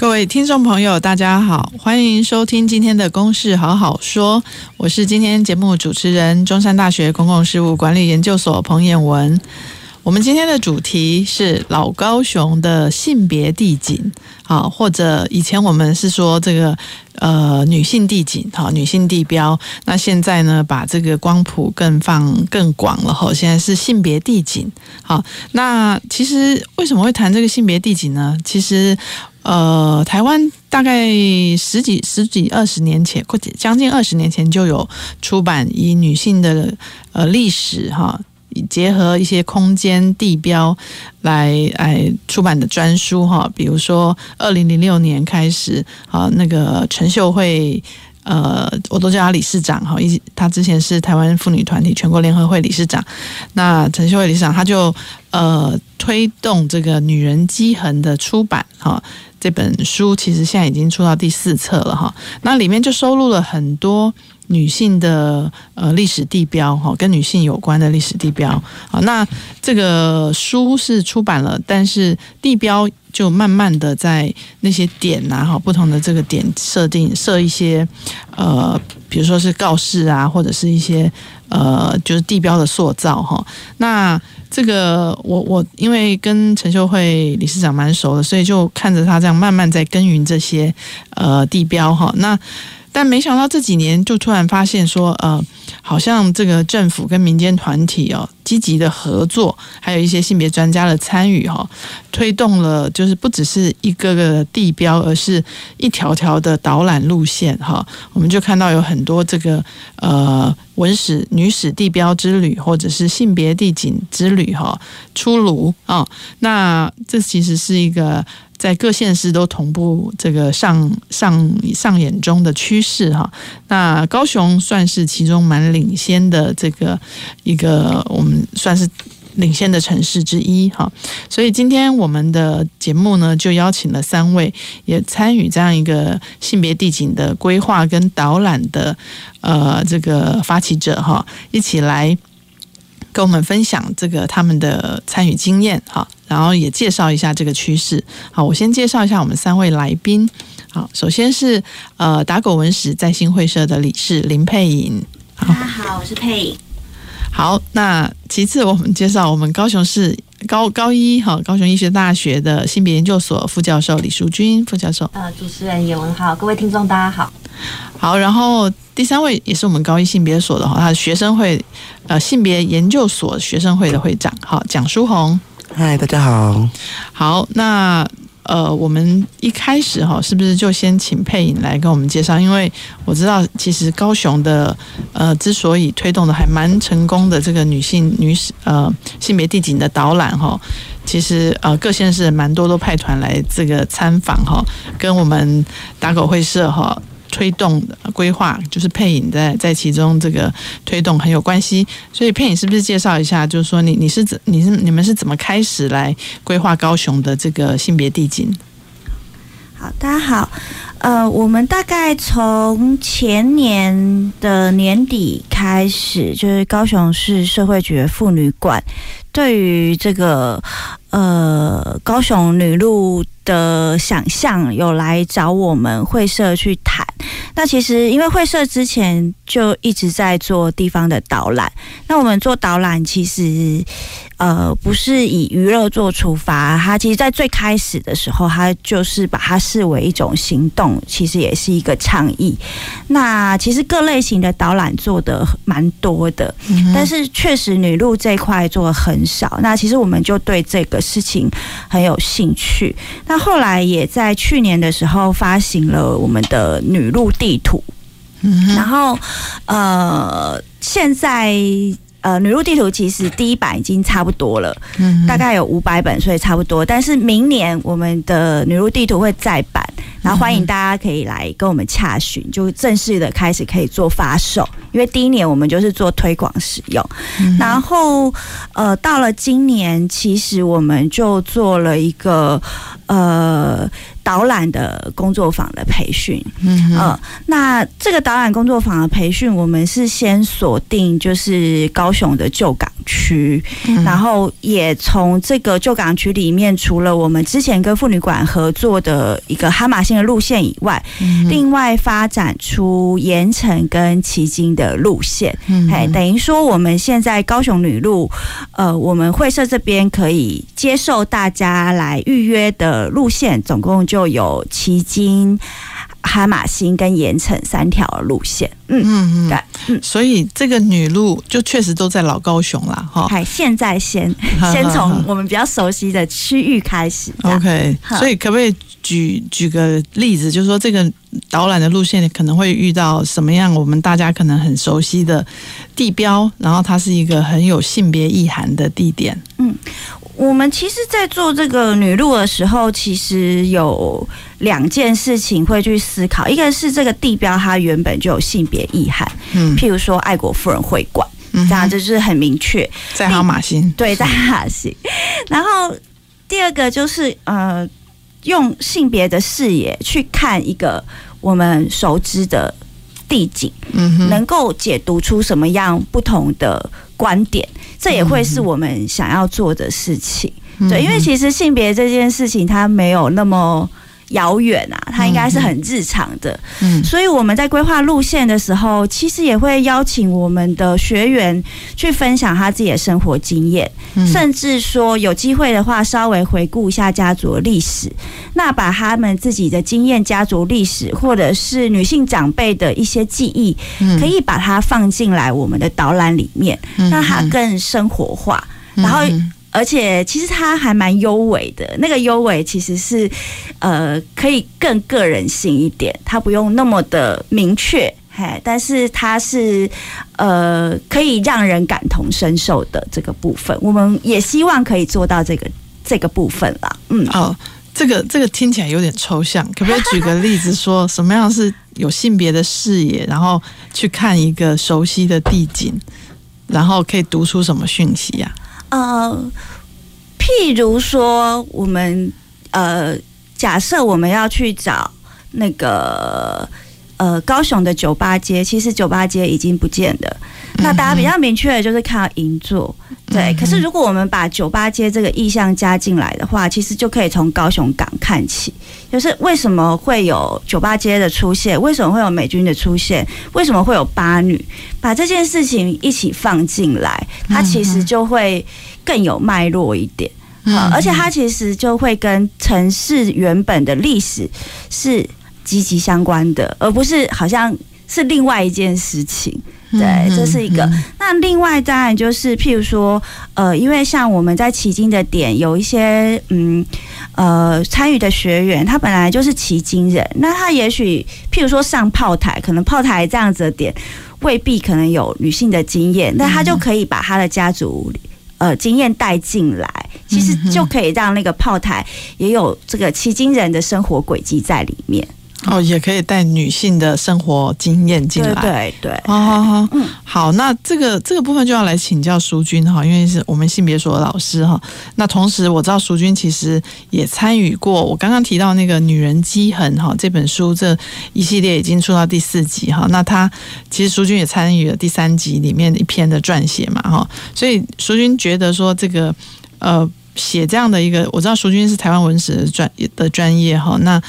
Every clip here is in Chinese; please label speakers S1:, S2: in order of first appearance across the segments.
S1: 各位听众朋友，大家好，欢迎收听今天的《公事好好说》，我是今天节目主持人，中山大学公共事务管理研究所彭彦文。我们今天的主题是老高雄的性别地景，好，或者以前我们是说这个呃女性地景，好，女性地标。那现在呢，把这个光谱更放更广了，哈，现在是性别地景。好，那其实为什么会谈这个性别地景呢？其实。呃，台湾大概十几、十几、二十年前，或者将近二十年前就有出版以女性的呃历史哈，结合一些空间地标来来出版的专书哈。比如说，二零零六年开始啊，那个陈秀慧，呃，我都叫她理事长哈，一她之前是台湾妇女团体全国联合会理事长。那陈秀慧理事长，她就呃推动这个女人迹痕的出版哈。这本书其实现在已经出到第四册了哈，那里面就收录了很多女性的呃历史地标哈，跟女性有关的历史地标啊。那这个书是出版了，但是地标就慢慢的在那些点呐哈，不同的这个点设定设一些呃，比如说是告示啊，或者是一些呃，就是地标的塑造哈。那这个我我因为跟陈秀慧理事长蛮熟的，所以就看着他这样慢慢在耕耘这些呃地标哈。那但没想到这几年就突然发现说呃。好像这个政府跟民间团体哦，积极的合作，还有一些性别专家的参与哈，推动了就是不只是一个个地标，而是一条条的导览路线哈。我们就看到有很多这个呃文史女史地标之旅，或者是性别地景之旅哈出炉啊。那这其实是一个。在各县市都同步这个上上上演中的趋势哈，那高雄算是其中蛮领先的这个一个我们算是领先的城市之一哈，所以今天我们的节目呢就邀请了三位也参与这样一个性别地景的规划跟导览的呃这个发起者哈，一起来。跟我们分享这个他们的参与经验，哈，然后也介绍一下这个趋势。好，我先介绍一下我们三位来宾。好，首先是呃打狗文史在新会社的理事林佩颖。
S2: 大家好，我是佩颖。
S1: 好，那其次我们介绍我们高雄市高高一哈高雄医学大学的性别研究所副教授李淑君副教授。
S2: 呃，主持人也文好，各位听众大家好。
S1: 好，然后第三位也是我们高一性别所的哈，他是学生会呃性别研究所学生会的会长，好，蒋淑红。
S3: 嗨，大家好。
S1: 好，那呃，我们一开始哈，是不是就先请佩颖来跟我们介绍？因为我知道，其实高雄的呃，之所以推动的还蛮成功的这个女性女史呃性别地景的导览哈，其实呃各县市蛮多都派团来这个参访哈，跟我们打狗会社哈。推动的规划就是佩影在在其中这个推动很有关系，所以佩影是不是介绍一下？就是说你你是怎你是你们是怎么开始来规划高雄的这个性别地景？
S2: 好，大家好，呃，我们大概从前年的年底开始，就是高雄市社会局妇女馆对于这个呃高雄女路的想象，有来找我们会社去谈。那其实，因为会社之前就一直在做地方的导览，那我们做导览其实，呃，不是以娱乐做出发，它其实，在最开始的时候，它就是把它视为一种行动，其实也是一个倡议。那其实各类型的导览做的蛮多的，但是确实女路这一块做的很少。那其实我们就对这个事情很有兴趣。那后来也在去年的时候发行了我们的女路地图，然后呃，现在呃，女路地图其实第一版已经差不多了，嗯，大概有五百本，所以差不多。但是明年我们的女路地图会再版，然后欢迎大家可以来跟我们洽询，就正式的开始可以做发售。因为第一年我们就是做推广使用，嗯、然后呃，到了今年，其实我们就做了一个呃。导览的工作坊的培训，嗯，呃，那这个导览工作坊的培训，我们是先锁定就是高雄的旧港区，嗯，然后也从这个旧港区里面，除了我们之前跟妇女馆合作的一个哈马星的路线以外，嗯，另外发展出盐城跟旗津的路线，嗯，哎，等于说我们现在高雄女路，呃，我们会社这边可以接受大家来预约的路线，总共就。有旗津、哈马星跟盐城三条路线，嗯嗯对，嗯，
S1: 所以这个女路就确实都在老高雄啦，哈。
S2: 嗨，现在先 先从我们比较熟悉的区域开始
S1: ，OK。所以可不可以举举个例子，就是说这个导览的路线可能会遇到什么样我们大家可能很熟悉的地标，然后它是一个很有性别意涵的地点，嗯。
S2: 我们其实，在做这个女路的时候，其实有两件事情会去思考。一个是这个地标，它原本就有性别意涵，嗯，譬如说爱国夫人会馆，嗯，这样就是很明确，
S1: 在哈马星，
S2: 对，在哈马星。然后第二个就是呃，用性别的视野去看一个我们熟知的地景，嗯，能够解读出什么样不同的观点。这也会是我们想要做的事情，对，因为其实性别这件事情它没有那么遥远啊，它应该是很日常的，嗯，所以我们在规划路线的时候，其实也会邀请我们的学员去分享他自己的生活经验，甚至说有机会的话，稍微回顾一下家族的历史，那把他们自己的经验、家族历史，或者是女性长辈的一些记忆，可以把它放进来我们的导览里面，让它更生活化，然后。而且其实它还蛮优美的，那个优美其实是，呃，可以更个人性一点，它不用那么的明确，嘿，但是它是呃可以让人感同身受的这个部分，我们也希望可以做到这个这个部分啦。嗯，
S1: 哦，这个这个听起来有点抽象，可不可以举个例子，说什么样是有性别的视野，然后去看一个熟悉的地景，然后可以读出什么讯息呀？
S2: 呃，譬如说，我们呃，假设我们要去找那个呃高雄的酒吧街，其实酒吧街已经不见了。那大家比较明确的就是看到银座，对。可是如果我们把酒吧街这个意向加进来的话，其实就可以从高雄港看起，就是为什么会有酒吧街的出现，为什么会有美军的出现，为什么会有八女，把这件事情一起放进来，它其实就会更有脉络一点，啊，而且它其实就会跟城市原本的历史是息息相关的，而不是好像是另外一件事情。对，这是一个。那另外当然就是，譬如说，呃，因为像我们在奇经的点有一些，嗯，呃，参与的学员，他本来就是奇经人，那他也许譬如说上炮台，可能炮台这样子的点未必可能有女性的经验，那他就可以把他的家族呃经验带进来，其实就可以让那个炮台也有这个奇经人的生活轨迹在里面。
S1: 哦，也可以带女性的生活经验进来，
S2: 对对对。
S1: 好好好，嗯，好，那这个这个部分就要来请教淑君哈，因为是我们性别所的老师哈。那同时我知道淑君其实也参与过，我刚刚提到那个《女人迹痕》哈这本书这一系列已经出到第四集哈。那他其实淑君也参与了第三集里面一篇的撰写嘛哈。所以淑君觉得说这个呃写这样的一个，我知道淑君是台湾文史的专的专业哈，那。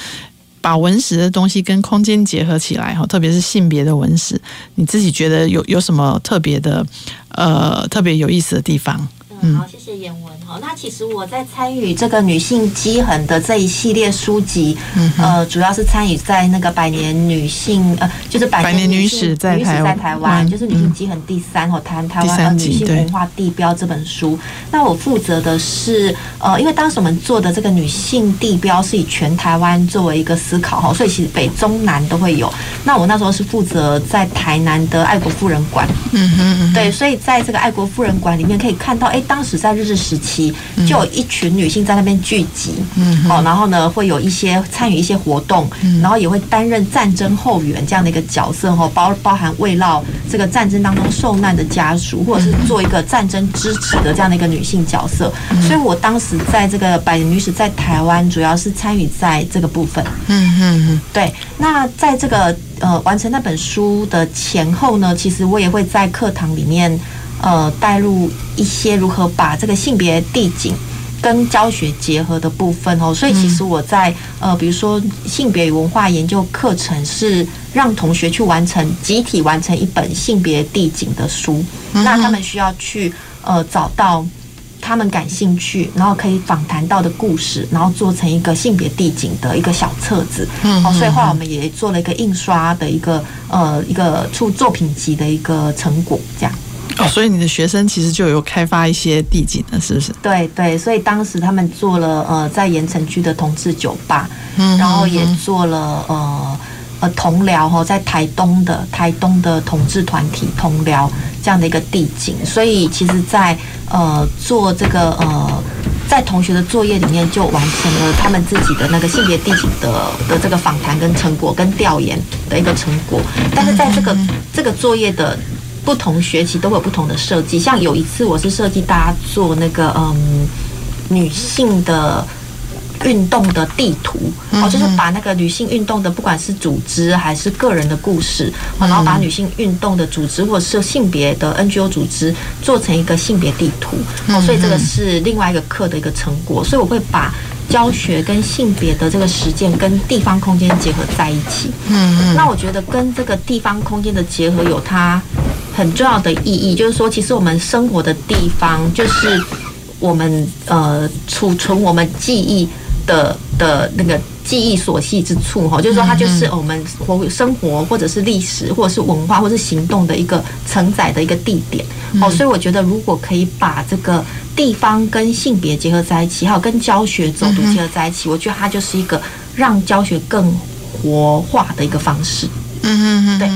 S1: 把文史的东西跟空间结合起来哈，特别是性别的文史，你自己觉得有有什么特别的呃特别有意思的地方？
S4: 嗯，好，谢谢。谢妍雯哈。那其实我在参与这个女性迹痕的这一系列书籍，嗯、呃，主要是参与在那个百年女性呃，就是百年女史在台湾，就是女性基痕第三和谈台湾呃女性文化地标这本书。那我负责的是呃，因为当时我们做的这个女性地标是以全台湾作为一个思考哈，所以其实北中南都会有。那我那时候是负责在台南的爱国妇人馆，嗯哼，对，所以在这个爱国妇人馆里面可以看到，哎，当时在日治时期就有一群女性在那边聚集，嗯，好，然后呢会有一些参与一些活动，然后也会担任战争后援这样的一个角色哈，包包含慰劳这个战争当中受难的家属，或者是做一个战争支持的这样的一个女性角色。所以我当时在这个百年女史在台湾，主要是参与在这个部分。嗯嗯嗯，对。那在这个呃完成那本书的前后呢，其实我也会在课堂里面。呃，带入一些如何把这个性别地景跟教学结合的部分哦，所以其实我在呃，比如说性别与文化研究课程是让同学去完成集体完成一本性别地景的书，那他们需要去呃找到他们感兴趣，然后可以访谈到的故事，然后做成一个性别地景的一个小册子。嗯，所以后来我们也做了一个印刷的一个呃一个出作品集的一个成果，这样。
S1: 哦，所以你的学生其实就有开发一些地景了，是不是？
S4: 对对，所以当时他们做了呃，在盐城区的同志酒吧，嗯，然后也做了呃呃同僚哈，在台东的台东的同志团体同僚这样的一个地景，所以其实在，在呃做这个呃在同学的作业里面就完成了他们自己的那个性别地景的的这个访谈跟成果跟调研的一个成果，但是在这个这个作业的。不同学期都会有不同的设计，像有一次我是设计大家做那个嗯女性的运动的地图，哦，就是把那个女性运动的不管是组织还是个人的故事，然后把女性运动的组织或者是性别的 NGO 组织做成一个性别地图，哦，所以这个是另外一个课的一个成果，所以我会把。教学跟性别的这个实践跟地方空间结合在一起，嗯嗯，那我觉得跟这个地方空间的结合有它很重要的意义，就是说，其实我们生活的地方就是我们呃储存我们记忆的的那个。记忆所系之处，哈，就是说它就是我们活生活，或者是历史，或者是文化，或者是行动的一个承载的一个地点，哦，所以我觉得如果可以把这个地方跟性别结合在一起，还有跟教学走读结合在一起，我觉得它就是一个让教学更活化的一个方式。嗯嗯嗯，对。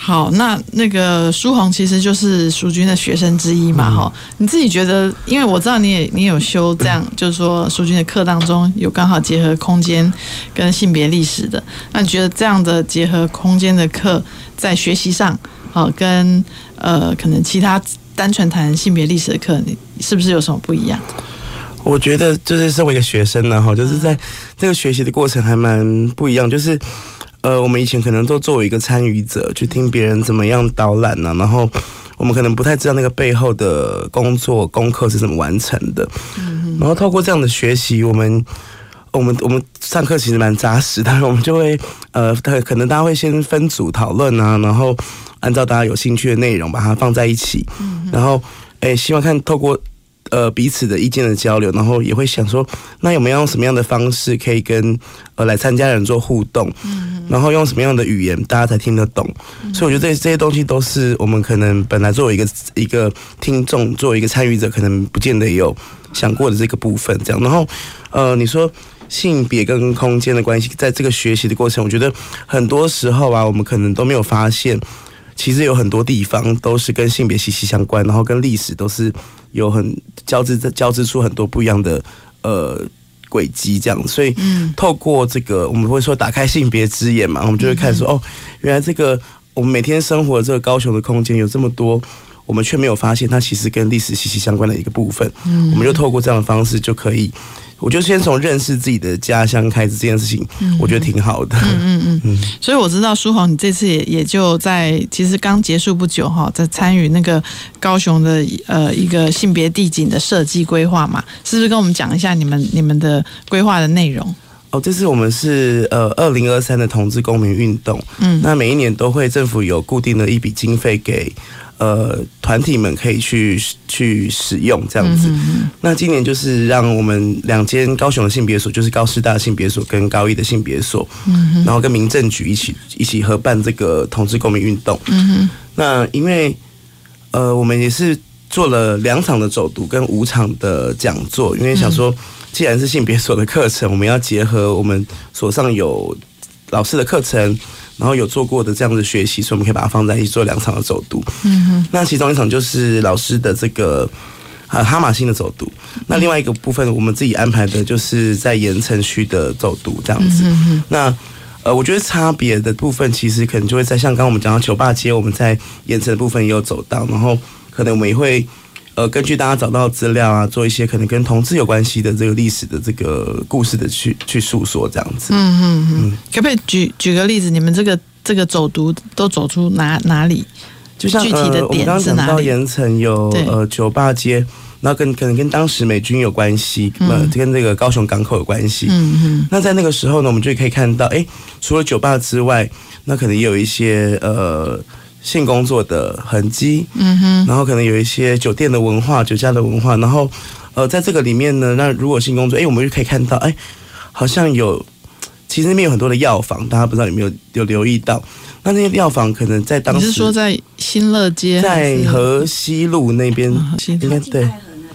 S1: 好，那那个书红其实就是淑君的学生之一嘛，哈、嗯。你自己觉得，因为我知道你也你也有修这样，就是说淑君的课当中有刚好结合空间跟性别历史的，那你觉得这样的结合空间的课在学习上，好跟呃可能其他单纯谈性别历史的课，你是不是有什么不一样？
S5: 我觉得就是身为一个学生呢，哈，就是在这个学习的过程还蛮不一样，就是。呃，我们以前可能都作为一个参与者去听别人怎么样导览呢、啊，然后我们可能不太知道那个背后的工作功课是怎么完成的。然后透过这样的学习，我们我们我们上课其实蛮扎实但是，我们就会呃，可能大家会先分组讨论啊，然后按照大家有兴趣的内容把它放在一起，然后诶，希望看透过。呃，彼此的意见的交流，然后也会想说，那有没有用什么样的方式可以跟呃来参加的人做互动？嗯，然后用什么样的语言大家才听得懂？嗯、所以我觉得这这些东西都是我们可能本来作为一个一个听众，作为一个参与者，可能不见得有想过的这个部分。这样，然后呃，你说性别跟空间的关系，在这个学习的过程，我觉得很多时候啊，我们可能都没有发现，其实有很多地方都是跟性别息息相关，然后跟历史都是。有很交织交织出很多不一样的呃轨迹，这样，所以透过这个，我们会说打开性别之眼嘛，我们就会看说哦，原来这个我们每天生活的这个高雄的空间有这么多，我们却没有发现它其实跟历史息息相关的一个部分，嗯我们就透过这样的方式就可以。我就先从认识自己的家乡开始，这件事情我觉得挺好的。嗯嗯嗯嗯。
S1: 所以我知道书豪，你这次也也就在其实刚结束不久哈，在参与那个高雄的呃一个性别地景的设计规划嘛，是不是跟我们讲一下你们你们的规划的内容？
S5: 哦，这次我们是呃二零二三的同志公民运动，嗯，那每一年都会政府有固定的一笔经费给呃团体们可以去去使用这样子。嗯、那今年就是让我们两间高雄的性别所，就是高师大性别所跟高一的性别所，嗯，然后跟民政局一起一起合办这个同志公民运动。嗯，那因为呃我们也是做了两场的走读跟五场的讲座，因为想说。嗯既然是性别所的课程，我们要结合我们所上有老师的课程，然后有做过的这样的学习，所以我们可以把它放在一起做两场的走读。嗯哼，那其中一场就是老师的这个呃哈马星的走读，那另外一个部分我们自己安排的就是在盐城区的走读这样子。嗯、那呃，我觉得差别的部分其实可能就会在像刚刚我们讲到酒吧街，我们在盐城的部分也有走到，然后可能我们也会。呃，根据大家找到资料啊，做一些可能跟同志有关系的这个历史的这个故事的去去诉说这样子。嗯嗯嗯，可不可以举举个例子？你们这个这个走读都走出哪哪里？就像具体的点是哪里？呃、我们刚刚讲到盐城有呃酒吧街，然后跟可能跟当时美军有关系，呃，跟这个高雄港口有关系。嗯嗯。那在那个时候呢，我们就可以看到，哎、欸，除了酒吧之外，那可能也有一些呃。性工作的痕迹，嗯哼，然后可能有一些酒店的文化、酒家的文化，然后，呃，在这个里面呢，那如果性工作，哎，我们就可以看到，哎，好像有，其实那边有很多的药房，大家不知道有没有有留意到？那那些药房可能在当时，
S1: 你是说在新乐街，
S5: 在河西路那边，应该对。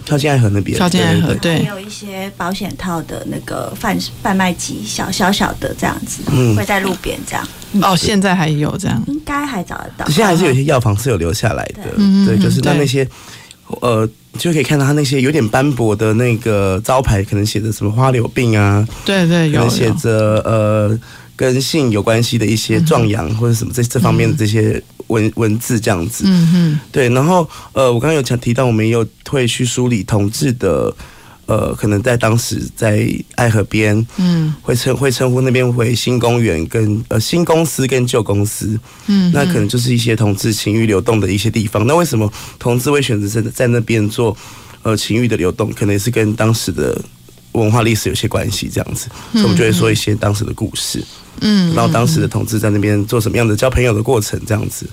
S5: 靠近爱河那边，
S1: 靠近爱河，对，
S2: 还有一些保险套的那个贩贩卖机，小小小的这样子，嗯，会在路边这样。
S1: 哦，现在还有这样，
S2: 应该还找得到。
S5: 现在还是有些药房是有留下来的，对，就是那那些，呃，就可以看到他那些有点斑驳的那个招牌，可能写着什么花柳病啊，
S1: 对对，有
S5: 写着呃。跟性有关系的一些壮阳或者什么这这方面的这些文文字这样子，嗯嗯，对，然后呃，我刚刚有讲提到，我们也有会去梳理同志的，呃，可能在当时在爱河边，嗯，会称会称呼那边为新公园跟呃新公司跟旧公司，嗯，那可能就是一些同志情欲流动的一些地方。那为什么同志会选择在在那边做呃情欲的流动？可能也是跟当时的文化历史有些关系，这样子，所以我们就会说一些当时的故事。嗯，然后当时的同志在那边做什么样的交朋友的过程，这样子。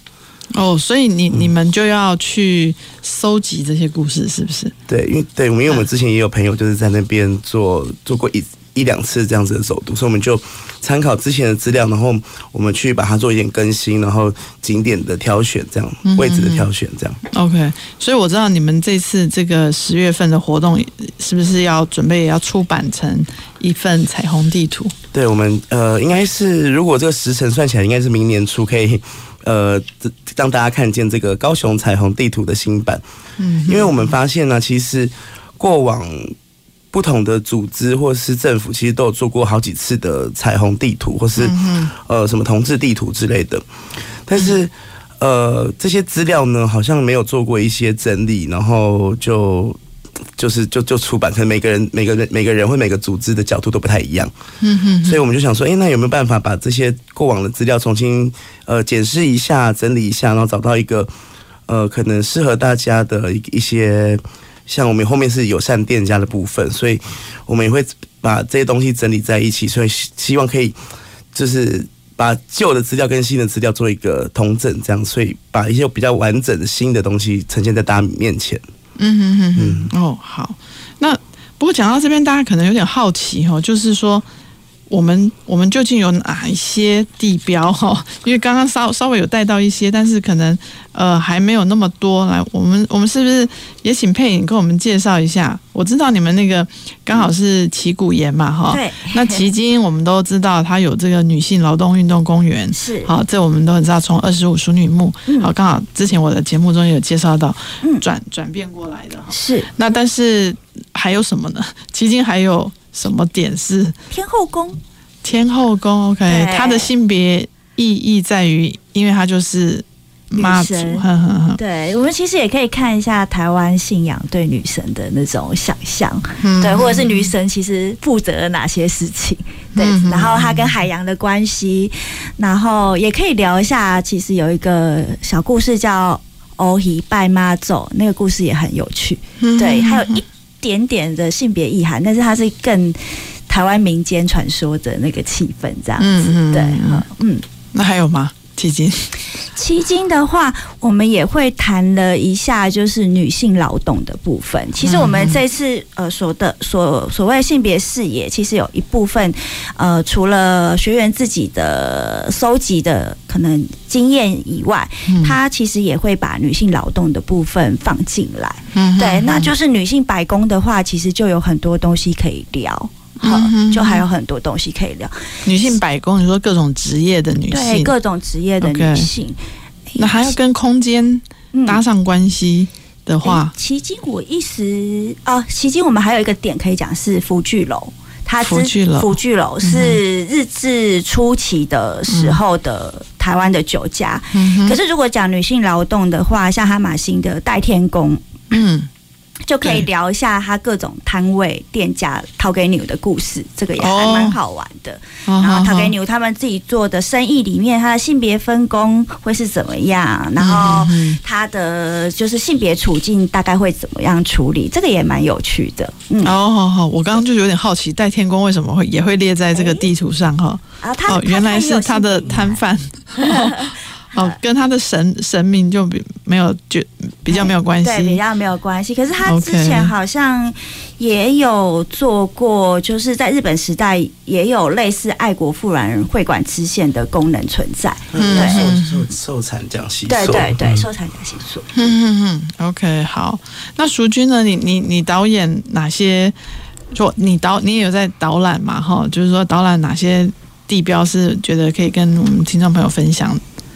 S1: 哦，所以你你们就要去搜集这些故事，是不是？
S5: 对，因为对，因为我们之前也有朋友就是在那边做做过一一两次这样子的走读，所以我们就参考之前的资料，然后我们去把它做一点更新，然后景点的挑选，这样位置的挑选，这样。
S1: OK，所以我知道你们这次这个十月份的活动是不是要准备要出版成一份彩虹地图？
S5: 对，我们呃，应该是如果这个时辰算起来，应该是明年初可以呃让大家看见这个高雄彩虹地图的新版。嗯，因为我们发现呢，其实过往不同的组织或是政府，其实都有做过好几次的彩虹地图，或是呃什么同志地图之类的，但是呃这些资料呢，好像没有做过一些整理，然后就。就是就就出版，可能每个人每个人每个人或每个组织的角度都不太一样，嗯哼，所以我们就想说，哎，那有没有办法把这些过往的资料重新呃检视一下、整理一下，然后找到一个呃可能适合大家的一一些，像我们后面是友善店家的部分，所以我们也会把这些东西整理在一起，所以希望可以就是把旧的资料跟新的资料做一个统整，这样，所以把一些比较完整的新的东西呈现在大家面前。嗯哼哼哼，
S1: 哦，好，那不过讲到这边，大家可能有点好奇哦，就是说。我们我们究竟有哪一些地标哈？因为刚刚稍稍微有带到一些，但是可能呃还没有那么多。来，我们我们是不是也请佩颖跟我们介绍一下？我知道你们那个刚好是旗鼓岩嘛哈。对。那旗津我们都知道，它有这个女性劳动运动公园。是。好，这我们都很知道，从二十五淑女墓。好，刚好之前我的节目中有介绍到，转转变过来的。是。那但是还有什么呢？旗津还有。什么点是？
S2: 天后宫？
S1: 天后宫，OK，它的性别意义在于，因为它就是妈祖。
S2: 对，我们其实也可以看一下台湾信仰对女神的那种想象，对，或者是女神其实负责了哪些事情，对，然后她跟海洋的关系，然后也可以聊一下，其实有一个小故事叫“欧喜拜妈走”，那个故事也很有趣，对，还有一。点点的性别意涵，但是它是更台湾民间传说的那个气氛，这样子。嗯嗯，对，嗯，
S1: 那还有吗？迄今，
S2: 迄今的话，我们也会谈了一下，就是女性劳动的部分。其实我们这次呃所的所所谓性别视野，其实有一部分呃，除了学员自己的搜集的可能经验以外，他其实也会把女性劳动的部分放进来。嗯，对，那就是女性白宫的话，其实就有很多东西可以聊。好，就还有很多东西可以聊。
S1: 女性百工，你说各种职业的女性，
S2: 对各种职业的女性，okay.
S1: 那还要跟空间搭上关系的话，
S2: 迄今我一时啊，迄今我们还有一个点可以讲是福聚楼，它
S1: 福聚楼，
S2: 福聚楼是日治初期的时候的台湾的酒家。嗯，可是如果讲女性劳动的话，像哈马星的代天宫，嗯。就可以聊一下他各种摊位店家掏给牛的故事，这个也还蛮好玩的。然后掏给牛他们自己做的生意里面，他的性别分工会是怎么样？然后他的就是性别处境大概会怎么样处理？这个也蛮有趣的。
S1: 嗯，哦，好好，我刚刚就有点好奇，戴天宫为什么会也会列在这个地图上哈？哦，哦，原来是他的摊贩。哦，跟他的神神明就比没有就比较没有关系，
S2: 对，比较没有关系。可是他之前好像也有做过，就是在日本时代也有类似爱国妇人会馆支线的功能存在。
S5: 嗯，对，受受产讲习所，
S2: 对对对，受产讲习所。
S1: 嗯嗯嗯，OK，好。那淑君呢？你你你导演哪些？就你导你也有在导览嘛？哈，就是说导览哪些地标是觉得可以跟我们听众朋友分享？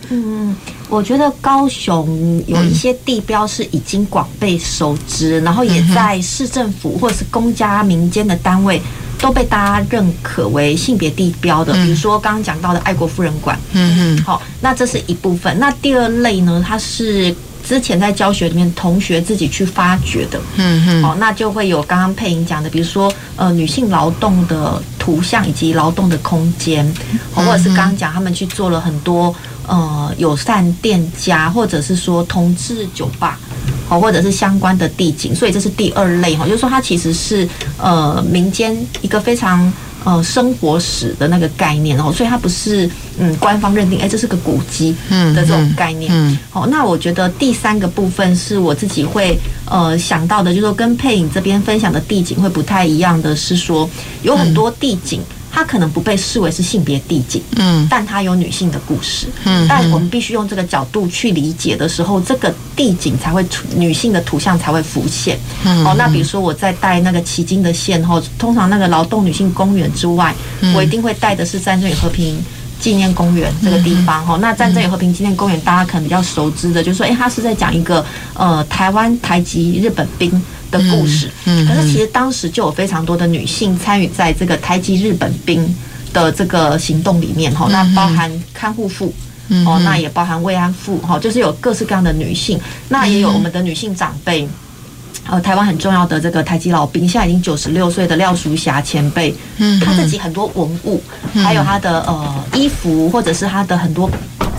S4: 嗯，我觉得高雄有一些地标是已经广被熟知，然后也在市政府或者是公家民间的单位都被大家认可为性别地标的，比如说刚刚讲到的爱国夫人馆。嗯嗯，好，那这是一部分。那第二类呢，它是之前在教学里面同学自己去发掘的。嗯嗯，好，那就会有刚刚佩颖讲的，比如说呃女性劳动的图像以及劳动的空间，或者是刚刚讲他们去做了很多。呃，友善店家，或者是说同志酒吧，好，或者是相关的地景，所以这是第二类哈，就是说它其实是呃民间一个非常呃生活史的那个概念哦，所以它不是嗯官方认定，哎，这是个古迹的这种概念。嗯，好，那我觉得第三个部分是我自己会呃想到的，就是说跟佩影这边分享的地景会不太一样的是说，有很多地景。它可能不被视为是性别地景，嗯，但它有女性的故事，嗯，但我们必须用这个角度去理解的时候，这个地景才会出女性的图像才会浮现，嗯，哦，那比如说我在带那个旗津的线后，通常那个劳动女性公园之外，我一定会带的是战争与和平纪念公园这个地方，哈，那战争与和平纪念公园大家可能比较熟知的，就是说，哎，它是在讲一个呃台湾台籍日本兵。的故事，可是其实当时就有非常多的女性参与在这个台籍日本兵的这个行动里面哈，那包含看护妇哦，那也包含慰安妇哈，就是有各式各样的女性，那也有我们的女性长辈，呃，台湾很重要的这个台籍老兵，现在已经九十六岁的廖淑霞前辈，嗯他自己很多文物，还有他的呃衣服，或者是他的很多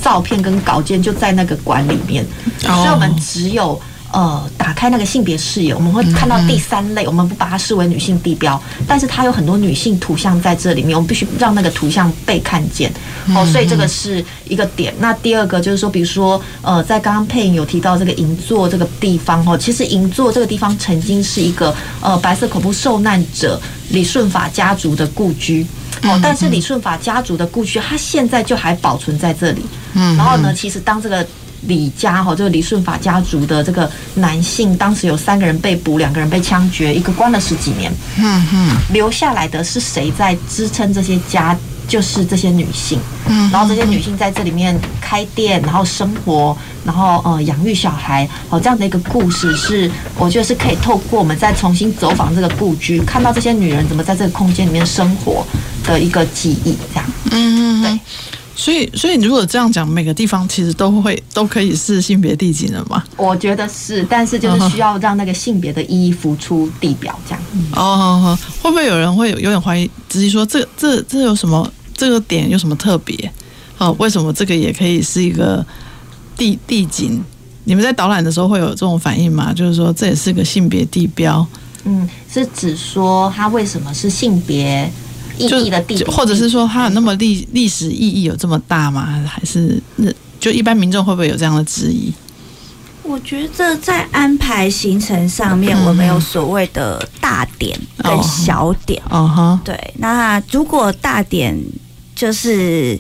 S4: 照片跟稿件就在那个馆里面，所以我们只有。呃，打开那个性别视野，我们会看到第三类，我们不把它视为女性地标，但是它有很多女性图像在这里面，我们必须让那个图像被看见。哦，所以这个是一个点。那第二个就是说，比如说，呃，在刚刚佩颖有提到这个银座这个地方哦，其实银座这个地方曾经是一个呃白色恐怖受难者李顺法家族的故居。哦，但是李顺法家族的故居，它现在就还保存在这里。嗯，然后呢，其实当这个。李家哈，这个李顺法家族的这个男性，当时有三个人被捕，两个人被枪决，一个关了十几年。嗯嗯，留下来的是谁在支撑这些家？就是这些女性。嗯，然后这些女性在这里面开店，然后生活，然后呃养育小孩。哦，这样的一个故事是，我觉得是可以透过我们再重新走访这个故居，看到这些女人怎么在这个空间里面生活的一个记忆。这样，嗯嗯，对。
S1: 所以，所以你如果这样讲，每个地方其实都会都可以是性别地景的吗？
S4: 我觉得是，但是就是需要让那个性别的意义浮出地表，这样。
S1: 哦，好好，会不会有人会有点怀疑，质疑说这这这有什么这个点有什么特别？哦，为什么这个也可以是一个地地景？你们在导览的时候会有这种反应吗？就是说这也是个性别地标？
S4: 嗯，是指说它为什么是性别？意义的地，
S1: 或者是说它有那么历历史意义有这么大吗？还是那就一般民众会不会有这样的质疑？
S2: 我觉得在安排行程上面，我们有所谓的大点跟小点。
S1: 哦哈，
S2: 对。那如果大点就是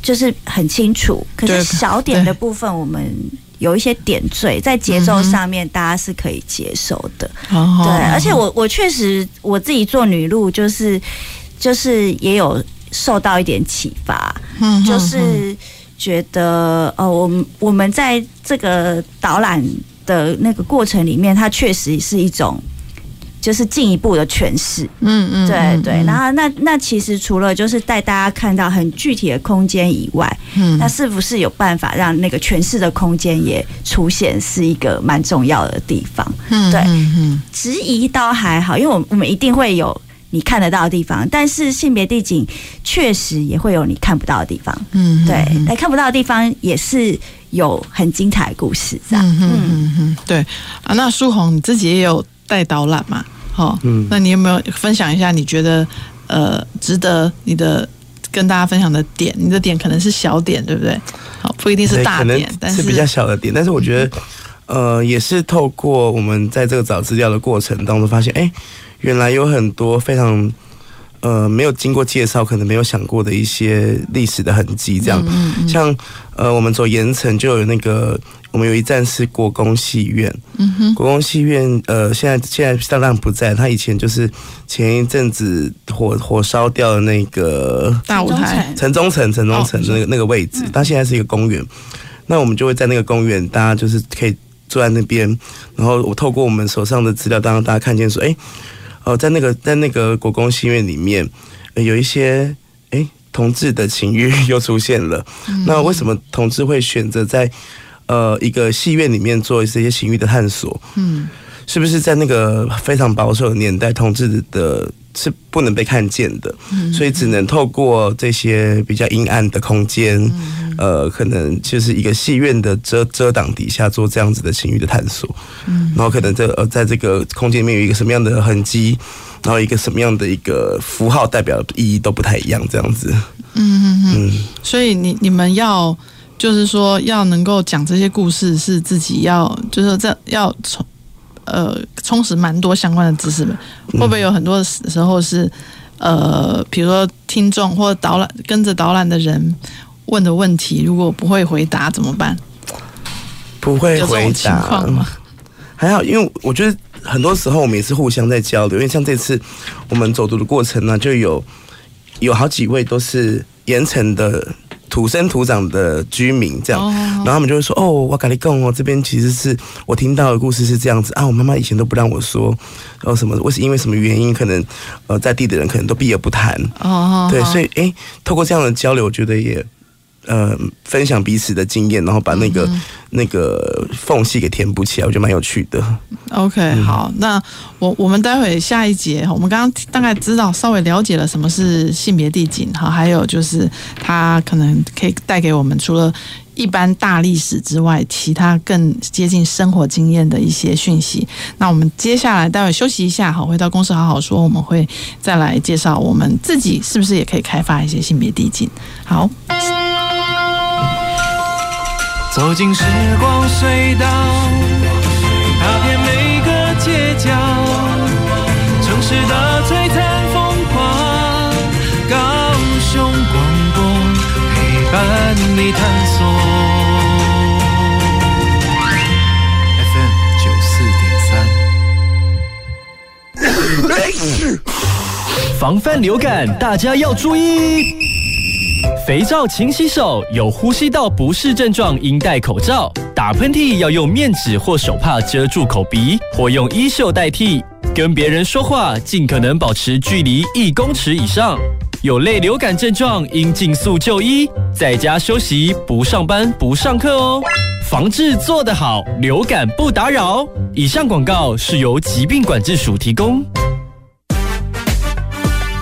S2: 就是很清楚，可是小点的部分，我们有一些点缀在节奏上面，大家是可以接受的。对，而且我我确实我自己做女路，就是就是也有受到一点启发，就是。觉得呃，我们我们在这个导览的那个过程里面，它确实是一种就是进一步的诠释。嗯嗯，对对。然后那那其实除了就是带大家看到很具体的空间以外，嗯，那是不是有办法让那个诠释的空间也出现，是一个蛮重要的地方。嗯，对，嗯，质疑倒还好，因为我我们一定会有。你看得到的地方，但是性别地景确实也会有你看不到的地方。嗯，对，但看不到的地方也是有很精彩的故事，这样。嗯
S1: 嗯嗯，对啊。那书红你自己也有带导览嘛？好，嗯，那你有没有分享一下？你觉得呃，值得你的跟大家分享的点？你的点可能是小点，对不对？好，不一定是大点，但是
S5: 是比较小的点。但是我觉得，呃，也是透过我们在这个找资料的过程当中发现，哎、欸。原来有很多非常呃没有经过介绍，可能没有想过的一些历史的痕迹，这样，嗯嗯、像呃我们走盐城就有那个，我们有一站是国公戏院，嗯哼，国公戏院呃现在现在当然不在，他以前就是前一阵子火火烧掉的那个
S1: 大舞台，
S5: 城中城城中城的那个那个位置，它现在是一个公园，那我们就会在那个公园，大家就是可以坐在那边，然后我透过我们手上的资料，当大家看见说，哎。哦，在那个在那个国公戏院里面，有一些哎同志的情欲 又出现了。嗯、那为什么同志会选择在呃一个戏院里面做这些情欲的探索？嗯，是不是在那个非常保守的年代，同志的？是不能被看见的，所以只能透过这些比较阴暗的空间，呃，可能就是一个戏院的遮遮挡底下做这样子的情欲的探索，然后可能这呃在这个空间里面有一个什么样的痕迹，然后一个什么样的一个符号代表的意义都不太一样，这样子。嗯嗯嗯。
S1: 所以你你们要就是说要能够讲这些故事，是自己要就是这要从。呃，充实蛮多相关的知识的，会不会有很多时候是，呃，比如说听众或导览跟着导览的人问的问题，如果不会回答怎么办？
S5: 不会回答吗？还好，因为我觉得很多时候我们也是互相在交流，因为像这次我们走读的过程呢，就有有好几位都是盐城的。土生土长的居民这样，然后他们就会说：“哦，我跟你讲哦，这边其实是我听到的故事是这样子啊，我妈妈以前都不让我说，然后什么，我是因为什么原因，可能呃在地的人可能都避而不谈。哦，对，所以诶，透过这样的交流，我觉得也。”呃，分享彼此的经验，然后把那个、嗯、那个缝隙给填补起来，我觉得蛮有趣的。
S1: OK，、嗯、好，那我我们待会下一节，我们刚刚大概知道稍微了解了什么是性别地景，哈，还有就是它可能可以带给我们除了一般大历史之外，其他更接近生活经验的一些讯息。那我们接下来待会休息一下，好，回到公司好好说，我们会再来介绍我们自己是不是也可以开发一些性别递进。好。
S3: 走进时光隧道，踏遍每个街角，城市的璀璨风光，高雄广播陪伴你探索。FM 九四点三，防范流感，大家要注意。肥皂勤洗手，有呼吸道不适症状应戴口罩。打喷嚏要用面纸或手帕遮住口鼻，或用衣袖代替。跟别人说话尽可能保持距离一公尺以上。有类流感症状应尽速就医，在家休息，不上班不上课哦。防治做得好，流感不打扰。以上广告是由疾病管制署提供。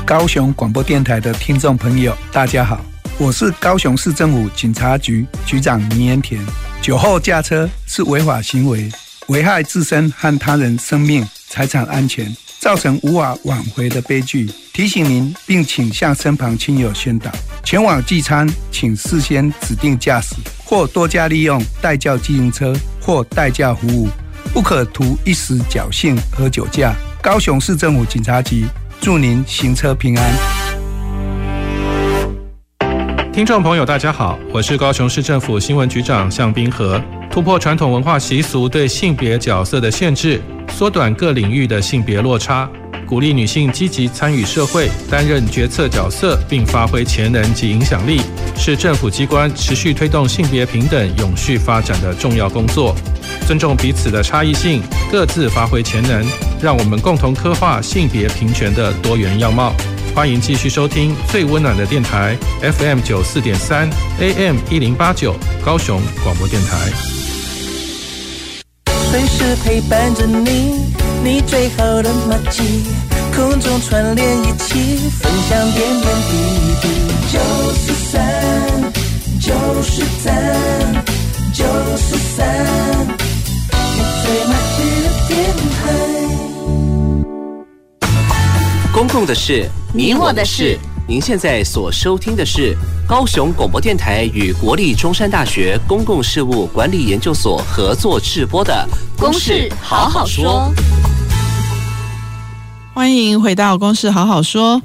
S6: 高雄广播电台的听众朋友，大家好。我是高雄市政府警察局局长倪延田。酒后驾车是违法行为，危害自身和他人生命财产安全。造成无法挽回的悲剧。提醒您，并请向身旁亲友宣导。前往聚餐，请事先指定驾驶，或多加利用代叫自行车或代驾服务，不可图一时侥幸喝酒驾。高雄市政府警察局祝您行车平安。
S7: 听众朋友，大家好，我是高雄市政府新闻局长向滨和。突破传统文化习俗对性别角色的限制，缩短各领域的性别落差。鼓励女性积极参与社会，担任决策角色，并发挥潜能及影响力，是政府机关持续推动性别平等永续发展的重要工作。尊重彼此的差异性，各自发挥潜能，让我们共同刻画性别平权的多元样貌。欢迎继续收听最温暖的电台 FM 九四点三 AM 一零八九高雄广播电台。
S8: 随时陪伴着你。你最好的默契，空中串联一起，分享点点滴滴。九四三，九四三，九四三，
S9: 公共的事，你我的事。您现在所收听的是高雄广播电台与国立中山大学公共事务管理研究所合作制播的《公事好好说》。
S1: 欢迎回到《公事好好说》，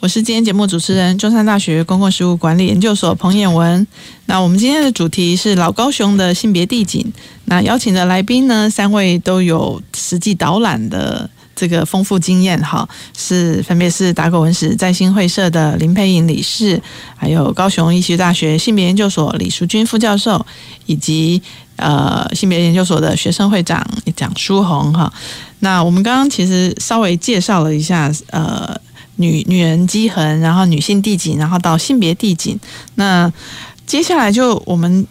S1: 我是今天节目主持人，中山大学公共事务管理研究所彭彦文。那我们今天的主题是老高雄的性别地景。那邀请的来宾呢，三位都有实际导览的这个丰富经验，哈，是分别是打狗文史再兴会社的林佩颖理事，还有高雄医学大学性别研究所李淑君副教授，以及呃性别研究所的学生会长蒋书红，哈。那我们刚刚其实稍微介绍了一下，呃，女女人肌痕，然后女性地景，然后到性别地景。那接下来就我们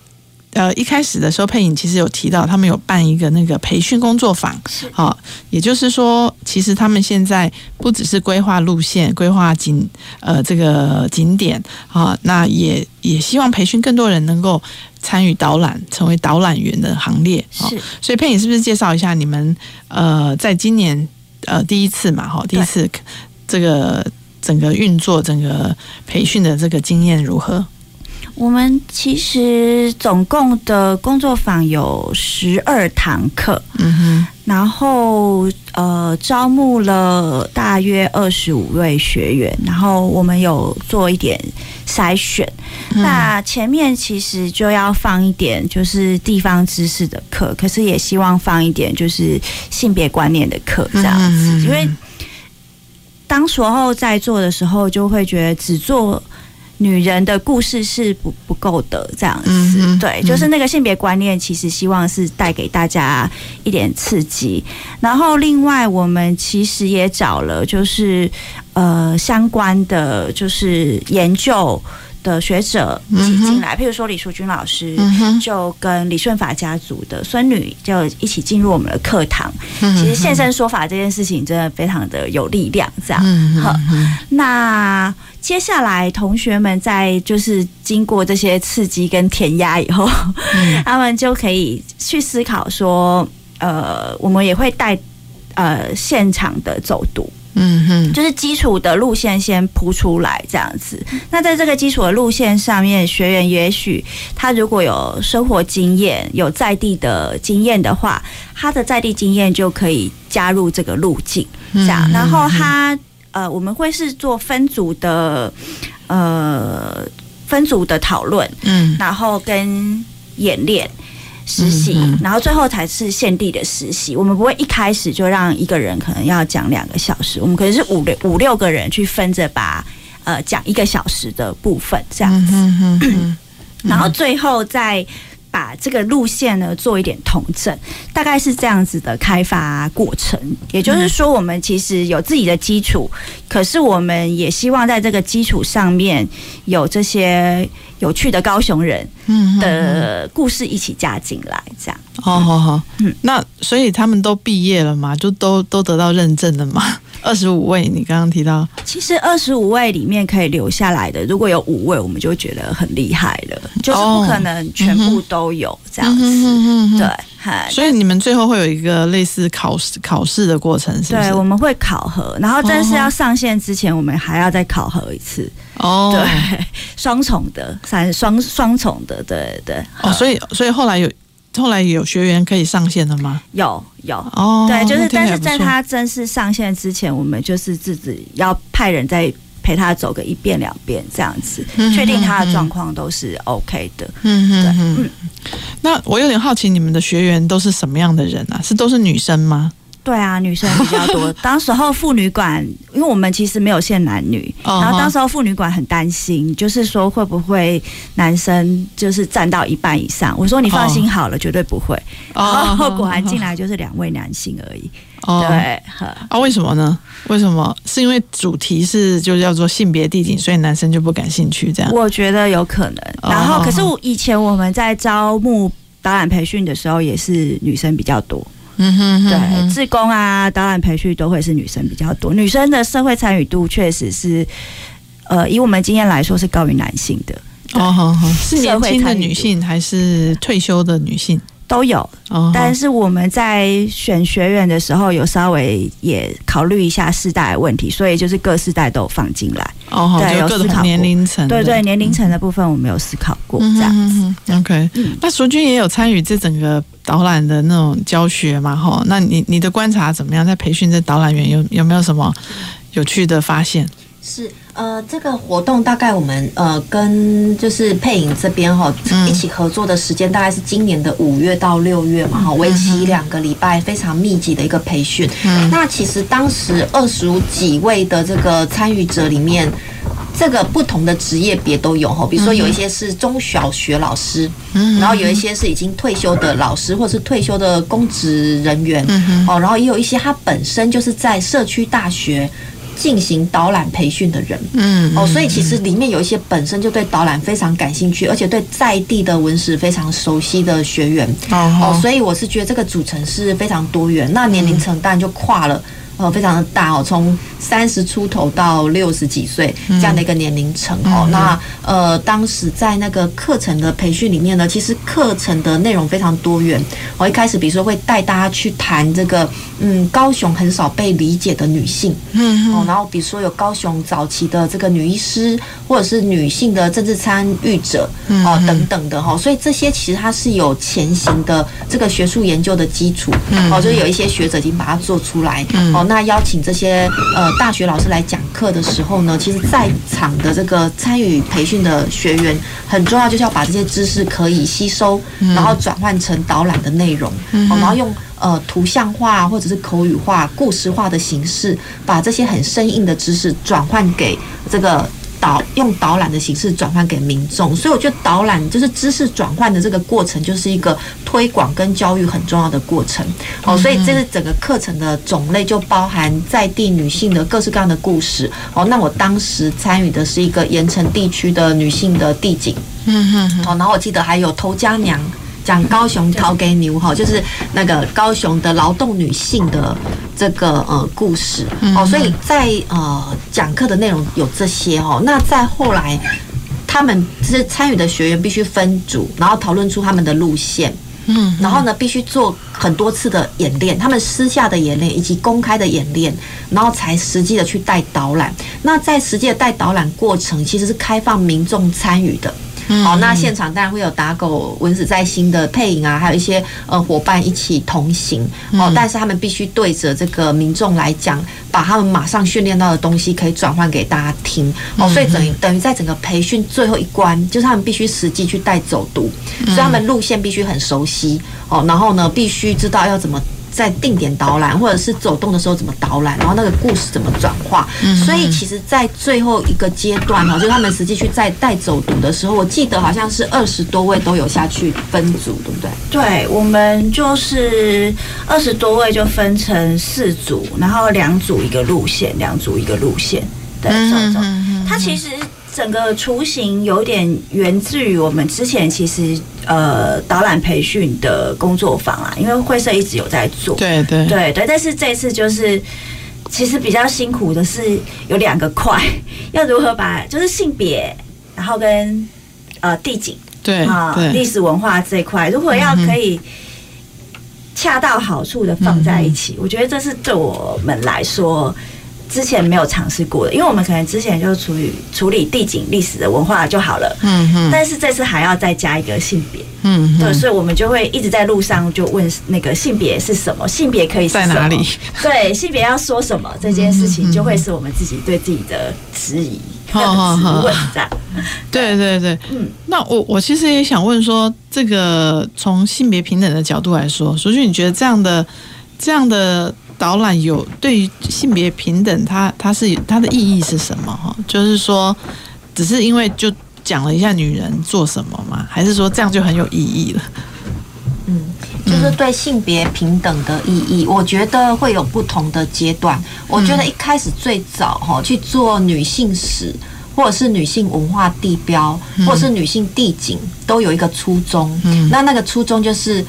S1: 呃一开始的时候，佩影其实有提到，他们有办一个那个培训工作坊，好，也就是说，其实他们现在不只是规划路线、规划景呃这个景点啊，那也也希望培训更多人能够。参与导览，成为导览员的行列。是，所以佩影是不是介绍一下你们呃，在今年呃第一次嘛，哈，第一次这个整个运作、整个培训的这个经验如何？
S2: 我们其实总共的工作坊有十二堂课，嗯哼，然后呃招募了大约二十五位学员，然后我们有做一点筛选。嗯、那前面其实就要放一点就是地方知识的课，可是也希望放一点就是性别观念的课这样子，嗯、因为当时候在做的时候就会觉得只做。女人的故事是不不够的，这样子，嗯、对，就是那个性别观念，其实希望是带给大家一点刺激。然后，另外我们其实也找了，就是呃相关的，就是研究。的学者一起进来，譬如说李淑君老师就跟李顺法家族的孙女就一起进入我们的课堂。其实现身说法这件事情真的非常的有力量，这样。好，那接下来同学们在就是经过这些刺激跟填鸭以后，他们就可以去思考说，呃，我们也会带呃现场的走读。嗯哼，就是基础的路线先铺出来这样子。那在这个基础的路线上面，学员也许他如果有生活经验、有在地的经验的话，他的在地经验就可以加入这个路径，这样。然后他呃，我们会是做分组的呃分组的讨论，嗯，然后跟演练。实习，然后最后才是现地的实习。我们不会一开始就让一个人可能要讲两个小时，我们可能是五六五六个人去分着把呃讲一个小时的部分这样子，然后最后再把这个路线呢做一点统整，大概是这样子的开发过程。也就是说，我们其实有自己的基础，可是我们也希望在这个基础上面有这些。有趣的高雄人的故事一起加进来，这样。
S1: 好好好，嗯，那所以他们都毕业了嘛？就都都得到认证了吗？二十五位，你刚刚提到，
S2: 其实二十五位里面可以留下来的，如果有五位，我们就觉得很厉害了，就是不可能全部都有这样子，对。
S1: 所以你们最后会有一个类似考试考试的过程，是不是？
S2: 对，我们会考核，然后但是要上线之前，我们还要再考核一次。
S1: 哦，
S2: 对，双重的，三双双重的，对对。
S1: 哦，所以所以后来有后来有学员可以上线了吗？
S2: 有有
S1: 哦，
S2: 对，就是但是在他正式上线之前，我们就是自己要派人在。陪他走个一遍两遍这样子，确定他的状况都是 OK 的。
S1: 嗯嗯嗯。那我有点好奇，你们的学员都是什么样的人啊？是都是女生吗？
S2: 对啊，女生比较多。当时候妇女馆，因为我们其实没有限男女，然后当时候妇女馆很担心，就是说会不会男生就是占到一半以上。我说你放心好了，绝对不会。然后果然进来就是两位男性而已。
S1: 哦，对，啊，为什么呢？为什么？是因为主题是就叫做性别地景，所以男生就不感兴趣这样？
S2: 我觉得有可能。然后，可是我以前我们在招募导览培训的时候，也是女生比较多。嗯哼，哼，哼，对，志工啊，导览培训都会是女生比较多。女生的社会参与度确实是，呃，以我们经验来说是高于男性的。
S1: 哦，好好，是年轻的女性还是退休的女性？
S2: 都有，但是我们在选学员的时候，有稍微也考虑一下世代的问题，所以就是各世代都有放进来。
S1: 哦，对，有思考年龄层，
S2: 对对，年龄层的部分我们有思考过这样子。
S1: OK，那淑君也有参与这整个导览的那种教学嘛？哈，那你你的观察怎么样？在培训这导览员有有没有什么有趣的发现？
S4: 是。呃，这个活动大概我们呃跟就是配影这边哈一起合作的时间大概是今年的五月到六月嘛哈，为期两个礼拜，非常密集的一个培训。嗯，那其实当时二十几位的这个参与者里面，这个不同的职业别都有哈，比如说有一些是中小学老师，嗯，然后有一些是已经退休的老师或者是退休的公职人员，嗯，哦，然后也有一些他本身就是在社区大学。进行导览培训的人，嗯，哦，所以其实里面有一些本身就对导览非常感兴趣，而且对在地的文史非常熟悉的学员，哦，所以我是觉得这个组成是非常多元，那年龄层当然就跨了。呃，非常的大哦，从三十出头到六十几岁这样的一个年龄层哦。嗯、那呃，当时在那个课程的培训里面呢，其实课程的内容非常多元。我一开始比如说会带大家去谈这个，嗯，高雄很少被理解的女性，嗯，哦，然后比如说有高雄早期的这个女医师，或者是女性的政治参与者，哦，等等的哈。所以这些其实它是有前行的这个学术研究的基础，哦，就是有一些学者已经把它做出来，哦。那邀请这些呃大学老师来讲课的时候呢，其实在场的这个参与培训的学员很重要，就是要把这些知识可以吸收，然后转换成导览的内容，然后用呃图像化或者是口语化、故事化的形式，把这些很生硬的知识转换给这个。导用导览的形式转换给民众，所以我觉得导览就是知识转换的这个过程，就是一个推广跟教育很重要的过程。哦，所以这是整个课程的种类就包含在地女性的各式各样的故事。哦，那我当时参与的是一个盐城地区的女性的地景。嗯哼。哦，然后我记得还有头家娘。讲高雄头家娘哈，就是那个高雄的劳动女性的这个呃故事哦，所以在呃讲课的内容有这些哈。那在后来，他们就是参与的学员必须分组，然后讨论出他们的路线，嗯，然后呢必须做很多次的演练，他们私下的演练以及公开的演练，然后才实际的去带导览。那在实际的带导览过程，其实是开放民众参与的。好，那现场当然会有打狗文子在心的配音啊，还有一些呃伙伴一起同行哦。但是他们必须对着这个民众来讲，把他们马上训练到的东西可以转换给大家听哦。所以等于等于在整个培训最后一关，就是他们必须实际去带走读，所以他们路线必须很熟悉哦。然后呢，必须知道要怎么。在定点导览，或者是走动的时候怎么导览，然后那个故事怎么转化。嗯、所以其实，在最后一个阶段哈，就他们实际去在带走读的时候，我记得好像是二十多位都有下去分组，对不对？
S2: 对，我们就是二十多位就分成四组，然后两组一个路线，两组一个路线。对，走走。它其实。整个雏形有点源自于我们之前其实呃导览培训的工作坊啊，因为会社一直有在做，
S1: 对对
S2: 对对，但是这次就是其实比较辛苦的是有两个块，要如何把就是性别，然后跟呃地景
S1: 对啊历
S2: 史文化这一块，如果要可以恰到好处的放在一起。我觉得这是对我们来说。之前没有尝试过的，因为我们可能之前就处理处理地景历史的文化就好了，嗯嗯，但是这次还要再加一个性别，嗯，对，所以我们就会一直在路上就问那个性别是什么，性别可以
S1: 在哪里？
S2: 对，性别要说什么这件事情，就会是我们自己对自己的质疑、质问在。
S1: 对对。对，嗯，那我我其实也想问说，这个从性别平等的角度来说，淑君，你觉得这样的这样的？导览有对于性别平等它，它它是它的意义是什么？哈，就是说，只是因为就讲了一下女人做什么吗？还是说这样就很有意义了？
S4: 嗯，就是对性别平等的意义，我觉得会有不同的阶段。我觉得一开始最早哈去做女性史，或者是女性文化地标，或者是女性地景，都有一个初衷。嗯，那那个初衷就是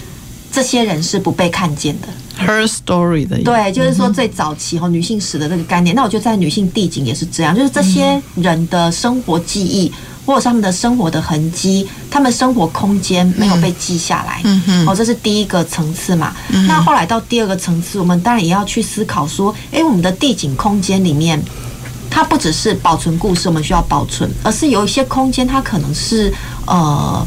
S4: 这些人是不被看见的。
S1: Her story 的
S4: 对，就是说最早期哈女性史的这个概念。那我觉得在女性地景也是这样，就是这些人的生活记忆，或者是他们的生活的痕迹，他们生活空间没有被记下来。哦，这是第一个层次嘛。那后来到第二个层次，我们当然也要去思考说，诶，我们的地景空间里面，它不只是保存故事，我们需要保存，而是有一些空间，它可能是呃。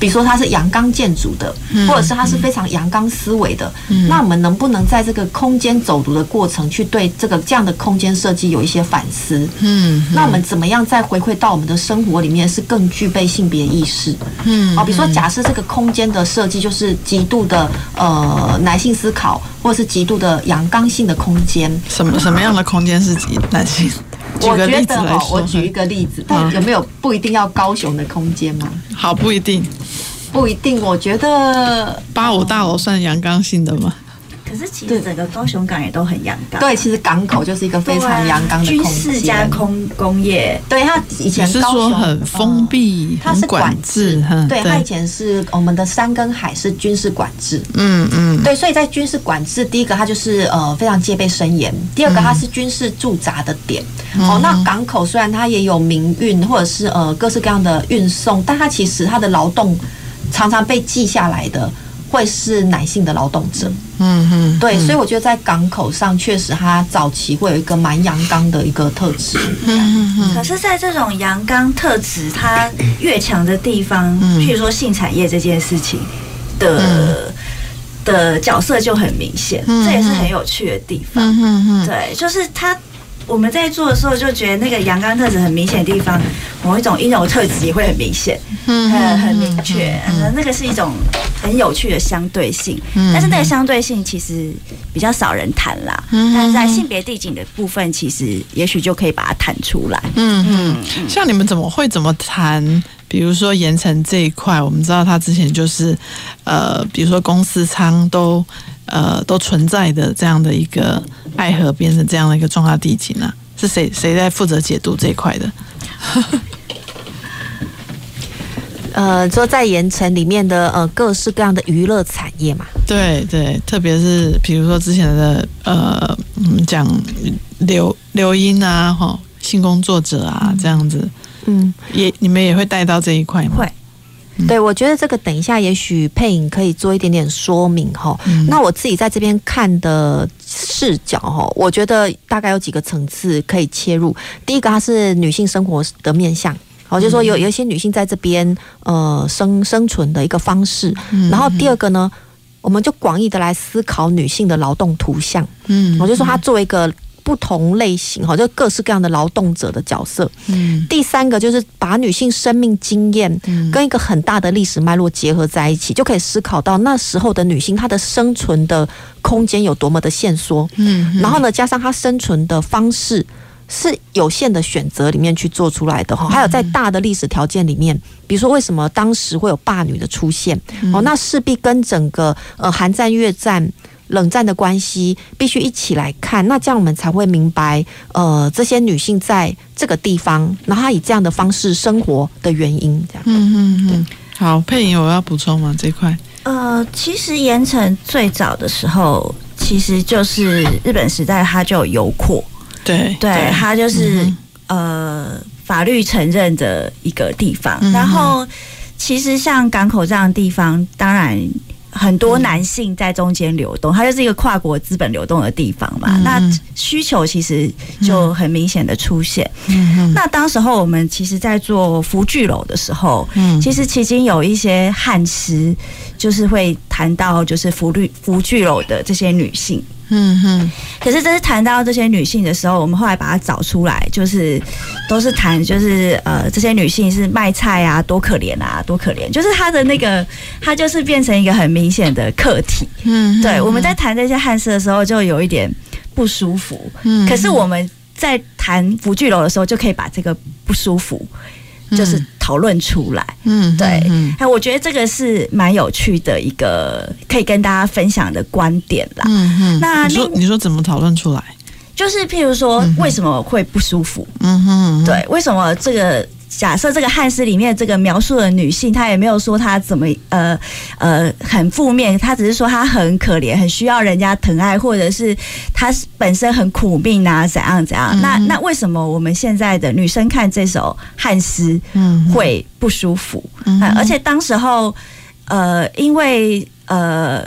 S4: 比如说它是阳刚建筑的，或者是它是非常阳刚思维的，那我们能不能在这个空间走读的过程，去对这个这样的空间设计有一些反思？嗯，那我们怎么样再回馈到我们的生活里面，是更具备性别意识？嗯，啊，比如说假设这个空间的设计就是极度的呃男性思考，或者是极度的阳刚性的空间，
S1: 什么什么样的空间是极男性？
S4: 我觉得哦，我举一个例子，但有没有不一定要高雄的空间吗？
S1: 好，不一定，
S4: 不一定。我觉得
S1: 八五大楼算阳刚性的吗？
S2: 可是其实整个高雄港也都很阳刚。
S4: 对，其实港口就是一个非常阳刚的空间。军
S2: 事加工工业，
S4: 对它以前
S1: 是说很封闭，
S4: 它是管制。对，它以前是我们的山跟海是军事管制。嗯嗯。对，所以在军事管制，第一个它就是呃非常戒备森严，第二个它是军事驻扎的点。哦，那港口虽然它也有民运或者是呃各式各样的运送，但它其实它的劳动常常被记下来的。会是男性的劳动者，嗯嗯，对，所以我觉得在港口上确实，它早期会有一个蛮阳刚的一个特质。
S2: 嗯嗯，可是，在这种阳刚特质它越强的地方，譬如说性产业这件事情的的角色就很明显，这也是很有趣的地方。嗯嗯，对，就是他。我们在做的时候就觉得那个阳刚特质很明显的地方，某一种阴柔特质也会很明显，嗯，很明确。那个是一种很有趣的相对性，嗯但是那个相对性其实比较少人谈啦。嗯但是在性别地景的部分，其实也许就可以把它谈出来。嗯
S1: 嗯，像你们怎么会怎么谈？比如说盐城这一块，我们知道他之前就是呃，比如说公司仓都。呃，都存在的这样的一个爱河边的这样的一个重大地景呢、啊，是谁谁在负责解读这一块的？
S4: 呃，说在盐城里面的呃各式各样的娱乐产业嘛，
S1: 对对，特别是比如说之前的呃，讲刘刘英啊，哈，性工作者啊这样子，嗯，也你们也会带到这一块吗？
S4: 会。对，我觉得这个等一下，也许配影可以做一点点说明哈。嗯、那我自己在这边看的视角哈，我觉得大概有几个层次可以切入。第一个，它是女性生活的面向，我，就是说有有一些女性在这边呃生生存的一个方式。然后第二个呢，我们就广义的来思考女性的劳动图像。嗯，我就说它作为一个。不同类型哈，就各式各样的劳动者的角色。嗯，第三个就是把女性生命经验跟一个很大的历史脉络结合在一起，就可以思考到那时候的女性她的生存的空间有多么的限缩。嗯，然后呢，加上她生存的方式是有限的选择里面去做出来的哈。还有在大的历史条件里面，比如说为什么当时会有霸女的出现？哦，那势必跟整个呃韩战、越战。冷战的关系必须一起来看，那这样我们才会明白，呃，这些女性在这个地方，然后她以这样的方式生活的原因。这样，嗯
S1: 嗯嗯。好，佩颖有要补充吗？这块？
S2: 呃，其实盐城最早的时候，其实就是日本时代，它就有油库。
S1: 对
S2: 对，它就是、嗯、呃法律承认的一个地方。嗯、然后，其实像港口这样的地方，当然。很多男性在中间流动，它就是一个跨国资本流动的地方嘛。嗯、那需求其实就很明显的出现。嗯、那当时候我们其实，在做福聚楼的时候，嗯、其实迄今有一些汉诗，就是会谈到就是福律福聚楼的这些女性。嗯哼，可是这是谈到这些女性的时候，我们后来把它找出来，就是都是谈，就是呃，这些女性是卖菜啊，多可怜啊，多可怜，就是她的那个，她就是变成一个很明显的客体。嗯，对，我们在谈这些汉诗的时候，就有一点不舒服。嗯，可是我们在谈福聚楼的时候，就可以把这个不舒服。就是讨论出来，嗯，对，哎、嗯，我觉得这个是蛮有趣的一个可以跟大家分享的观点啦。嗯嗯，那
S1: 你说你说怎么讨论出来？
S2: 就是譬如说，为什么会不舒服？嗯哼，对，为什么这个？假设这个汉诗里面这个描述的女性，她也没有说她怎么呃呃很负面，她只是说她很可怜，很需要人家疼爱，或者是她本身很苦命啊，怎样怎样？嗯、那那为什么我们现在的女生看这首汉诗会不舒服？嗯、而且当时候呃，因为呃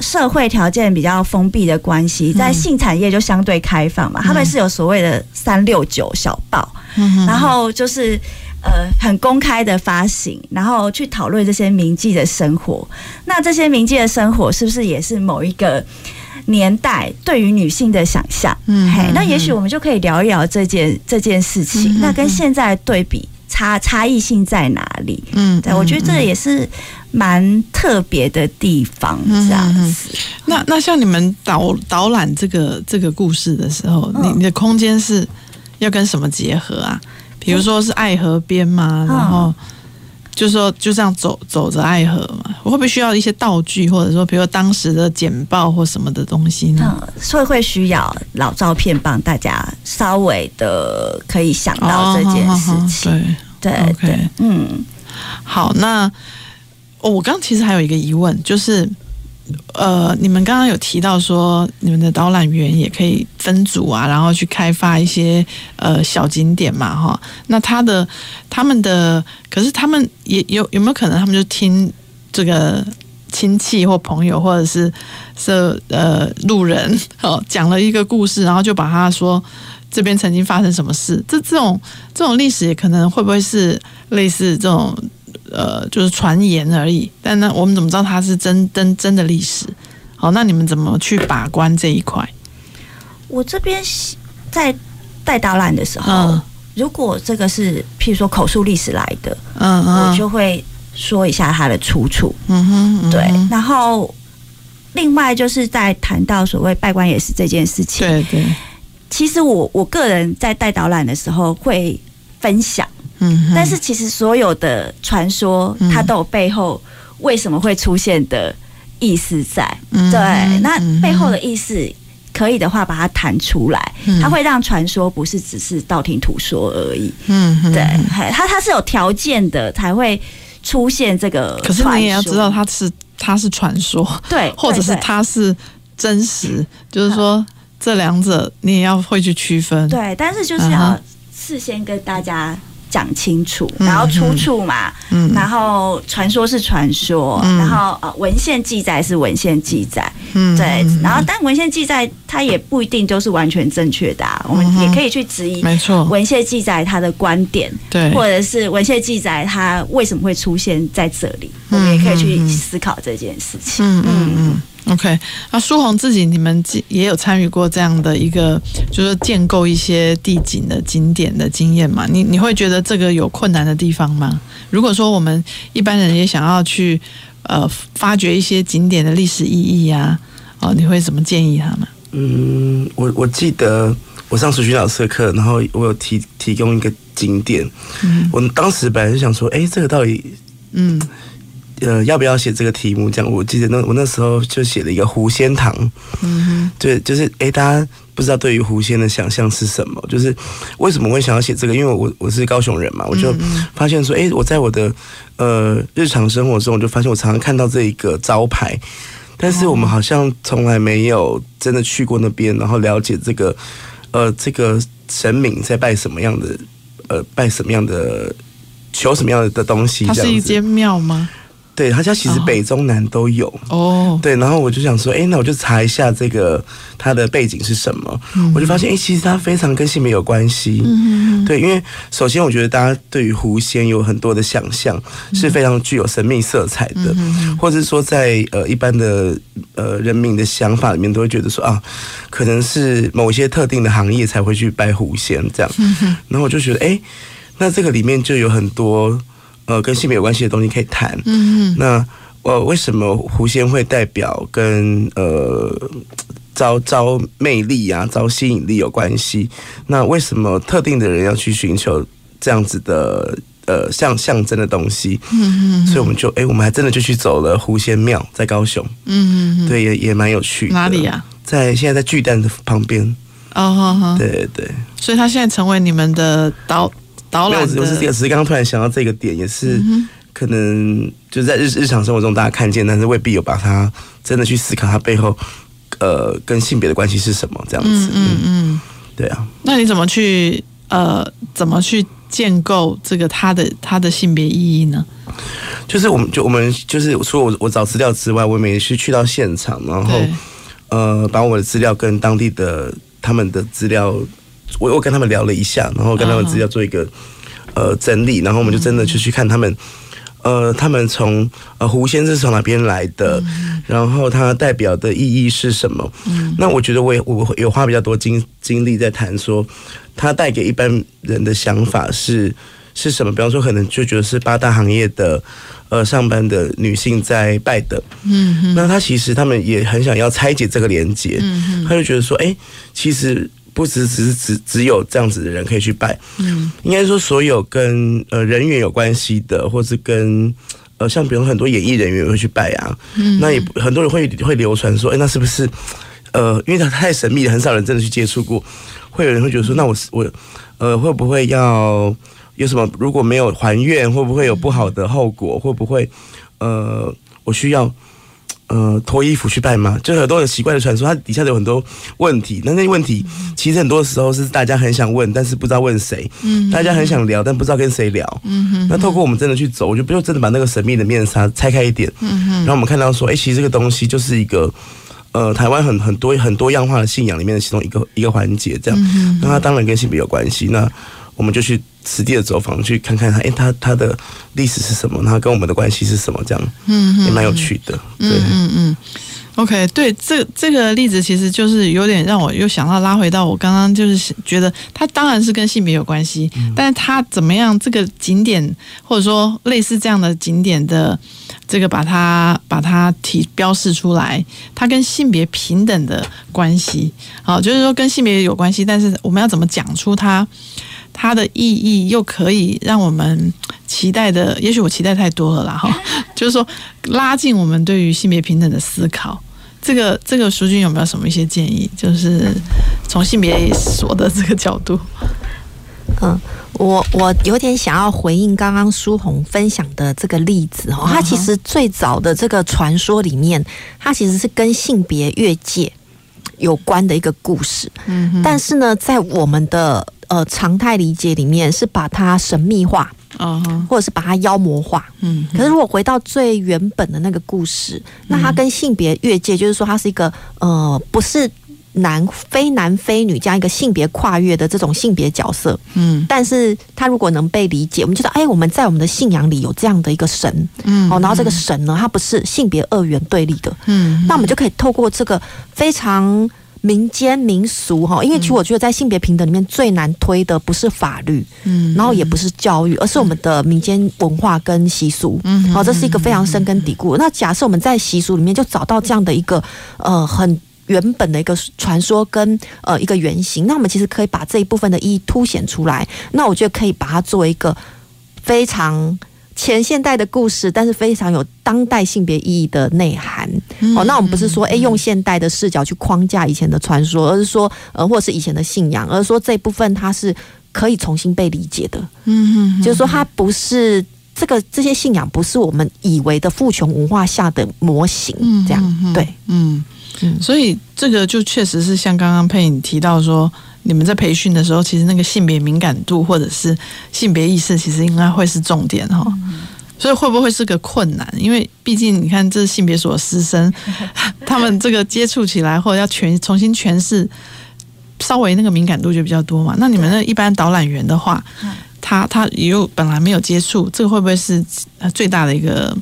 S2: 社会条件比较封闭的关系，在性产业就相对开放嘛，他们是有所谓的三六九小报。然后就是呃很公开的发行，然后去讨论这些名妓的生活。那这些名妓的生活是不是也是某一个年代对于女性的想象？嗯，嘿，那也许我们就可以聊一聊这件这件事情。那跟现在对比差差异性在哪里？嗯，对，我觉得这也是蛮特别的地方。这样子。
S1: 那那像你们导导览这个这个故事的时候，你你的空间是？要跟什么结合啊？比如说是爱河边嘛，然后就说就这样走走着爱河嘛，我会不会需要一些道具，或者说比如说当时的简报或什么的东西呢？
S2: 嗯，所以会需要老照片帮大家稍微的可以想到这件事情。
S1: 哦、对对对，嗯，好，那我刚其实还有一个疑问，就是。呃，你们刚刚有提到说，你们的导览员也可以分组啊，然后去开发一些呃小景点嘛，哈。那他的他们的，可是他们也有有没有可能，他们就听这个亲戚或朋友或者是是呃路人哦讲了一个故事，然后就把他说这边曾经发生什么事？这这种这种历史也可能会不会是类似这种？呃，就是传言而已。但那我们怎么知道它是真真真的历史？好，那你们怎么去把关这一块？
S2: 我这边在带导览的时候，嗯、如果这个是譬如说口述历史来的，嗯，嗯我就会说一下它的出处。嗯哼，嗯哼对。然后另外就是在谈到所谓拜官也是这件事情，对对。其实我我个人在带导览的时候会分享。嗯，但是其实所有的传说，它都有背后为什么会出现的意思在。对，那背后的意思，可以的话把它谈出来，它会让传说不是只是道听途说而已。嗯，对，它它是有条件的才会出现这个。
S1: 可是你也要知道，它是它是传说，对，或者是它是真实，就是说这两者你也要会去区分。
S2: 对，但是就是要事先跟大家。讲清楚，然后出处嘛，然后传说是传说，嗯、然后呃文献记载是文献记载，嗯，对，然后但文献记载它也不一定就是完全正确的，啊，嗯、我们也可以去质疑，没错，文献记载它的观点，对，或者是文献记载它为什么会出现在这里，我们也可以去思考这件事情，嗯嗯。嗯。嗯
S1: OK，那苏红自己，你们也有参与过这样的一个，就是建构一些地景的景点的经验嘛？你你会觉得这个有困难的地方吗？如果说我们一般人也想要去呃发掘一些景点的历史意义呀，哦，你会怎么建议他们？
S5: 嗯，我我记得我上数学老师的课，然后我有提提供一个景点，嗯，我当时本来是想说，哎，这个到底，嗯。呃，要不要写这个题目？这样，我记得那我那时候就写了一个狐仙堂。嗯哼，对，就是哎，大家不知道对于狐仙的想象是什么？就是为什么会想要写这个？因为我我是高雄人嘛，我就发现说，哎，我在我的呃日常生活中，我就发现我常常看到这一个招牌，但是我们好像从来没有真的去过那边，然后了解这个呃这个神明在拜什么样的呃拜什么样的求什么样的东西。
S1: 它是一间庙吗？
S5: 对他家其实北中南都有。
S1: 哦，
S5: 对，然后我就想说，哎，那我就查一下这个他的背景是什么，嗯、我就发现，哎，其实他非常跟性别有关系，嗯，对，因为首先我觉得大家对于狐仙有很多的想象，是非常具有神秘色彩的，嗯、或者是说在呃一般的呃人民的想法里面，都会觉得说啊，可能是某些特定的行业才会去拜狐仙这样，嗯、然后我就觉得，哎，那这个里面就有很多。呃，跟性别有关系的东西可以谈。嗯，那呃，为什么狐仙会代表跟呃招招魅力啊、招吸引力有关系？那为什么特定的人要去寻求这样子的呃象象征的东西？嗯嗯，所以我们就哎、欸，我们还真的就去走了狐仙庙，在高雄。嗯嗯，对，也也蛮有趣的。
S1: 哪里呀、啊？
S5: 在现在在巨蛋的旁边。哦。对对。
S1: 所以他现在成为你们的导。导览
S5: 的，我是，只是刚刚突然想到这个点，也是可能就是在日日常生活中大家看见，但是未必有把它真的去思考它背后，呃，跟性别的关系是什么这样子。嗯嗯，嗯，对啊。
S1: 那你怎么去呃，怎么去建构这个它的它的性别意义呢？
S5: 就是我们就我们就是除了我我找资料之外，我们也是去到现场，然后呃，把我的资料跟当地的他们的资料。我我跟他们聊了一下，然后跟他们资料做一个呃整理，然后我们就真的就去看他们，呃，他们从呃狐仙是从哪边来的，然后它代表的意义是什么？那我觉得我也我有花比较多精精力在谈说，它带给一般人的想法是是什么？比方说，可能就觉得是八大行业的呃上班的女性在拜的，嗯，那他其实他们也很想要拆解这个连接，嗯，他就觉得说，哎，其实。不只只是只只有这样子的人可以去拜，嗯，应该说所有跟呃人员有关系的，或是跟呃像比如很多演艺人员会去拜啊，嗯，那也很多人会会流传说，哎，那是不是呃，因为它太神秘了，很少人真的去接触过，会有人会觉得说，那我我呃会不会要有什么？如果没有还愿，会不会有不好的后果？会不会呃我需要？呃，脱衣服去拜吗？就很多很奇怪的传说，它底下有很多问题。那那些问题其实很多时候是大家很想问，但是不知道问谁。嗯，大家很想聊，但不知道跟谁聊。嗯哼。那透过我们真的去走，我就不就真的把那个神秘的面纱拆开一点。嗯哼。然后我们看到说，哎、欸，其实这个东西就是一个呃，台湾很很多很多样化的信仰里面的其中一个一个环节，这样。嗯。那它当然跟性别有关系。那我们就去实地的走访，去看看他，哎、欸，它它的历史是什么？他跟我们的关系是什么？这样，嗯，也蛮有趣的。对，
S1: 嗯嗯，OK，对，这这个例子其实就是有点让我又想到拉回到我刚刚就是觉得他当然是跟性别有关系，嗯、但是他怎么样这个景点或者说类似这样的景点的这个把它把它提标示出来，它跟性别平等的关系，好，就是说跟性别有关系，但是我们要怎么讲出它？它的意义又可以让我们期待的，也许我期待太多了啦哈，就是说拉近我们对于性别平等的思考。这个这个淑君有没有什么一些建议？就是从性别说的这个角度，
S4: 嗯，我我有点想要回应刚刚苏红分享的这个例子哦，它其实最早的这个传说里面，它其实是跟性别越界有关的一个故事，嗯，但是呢，在我们的呃，常态理解里面是把它神秘化，嗯哼，或者是把它妖魔化，嗯。可是如果回到最原本的那个故事，那它跟性别越界，就是说它是一个呃，不是男非男非女这样一个性别跨越的这种性别角色，嗯。但是它如果能被理解，我们就说，哎，我们在我们的信仰里有这样的一个神，嗯。哦，然后这个神呢，它不是性别二元对立的，嗯。那我们就可以透过这个非常。民间民俗哈，因为其实我觉得在性别平等里面最难推的不是法律，嗯，然后也不是教育，而是我们的民间文化跟习俗，嗯，好，这是一个非常深根底固。那假设我们在习俗里面就找到这样的一个呃很原本的一个传说跟呃一个原型，那我们其实可以把这一部分的意义凸显出来。那我觉得可以把它作为一个非常。前现代的故事，但是非常有当代性别意义的内涵。嗯、哦，那我们不是说，哎，用现代的视角去框架以前的传说，而是说，呃，或者是以前的信仰，而是说这一部分它是可以重新被理解的。嗯嗯，就是说，它不是这个这些信仰不是我们以为的父权文化下的模型。嗯，这样对，
S1: 嗯嗯，所以这个就确实是像刚刚佩影提到说。你们在培训的时候，其实那个性别敏感度或者是性别意识，其实应该会是重点哈。所以会不会是个困难？因为毕竟你看，这是性别所师生，他们这个接触起来或者要全重新诠释，稍微那个敏感度就比较多嘛。那你们那一般导览员的话，他他又本来没有接触，这个会不会是最大的一个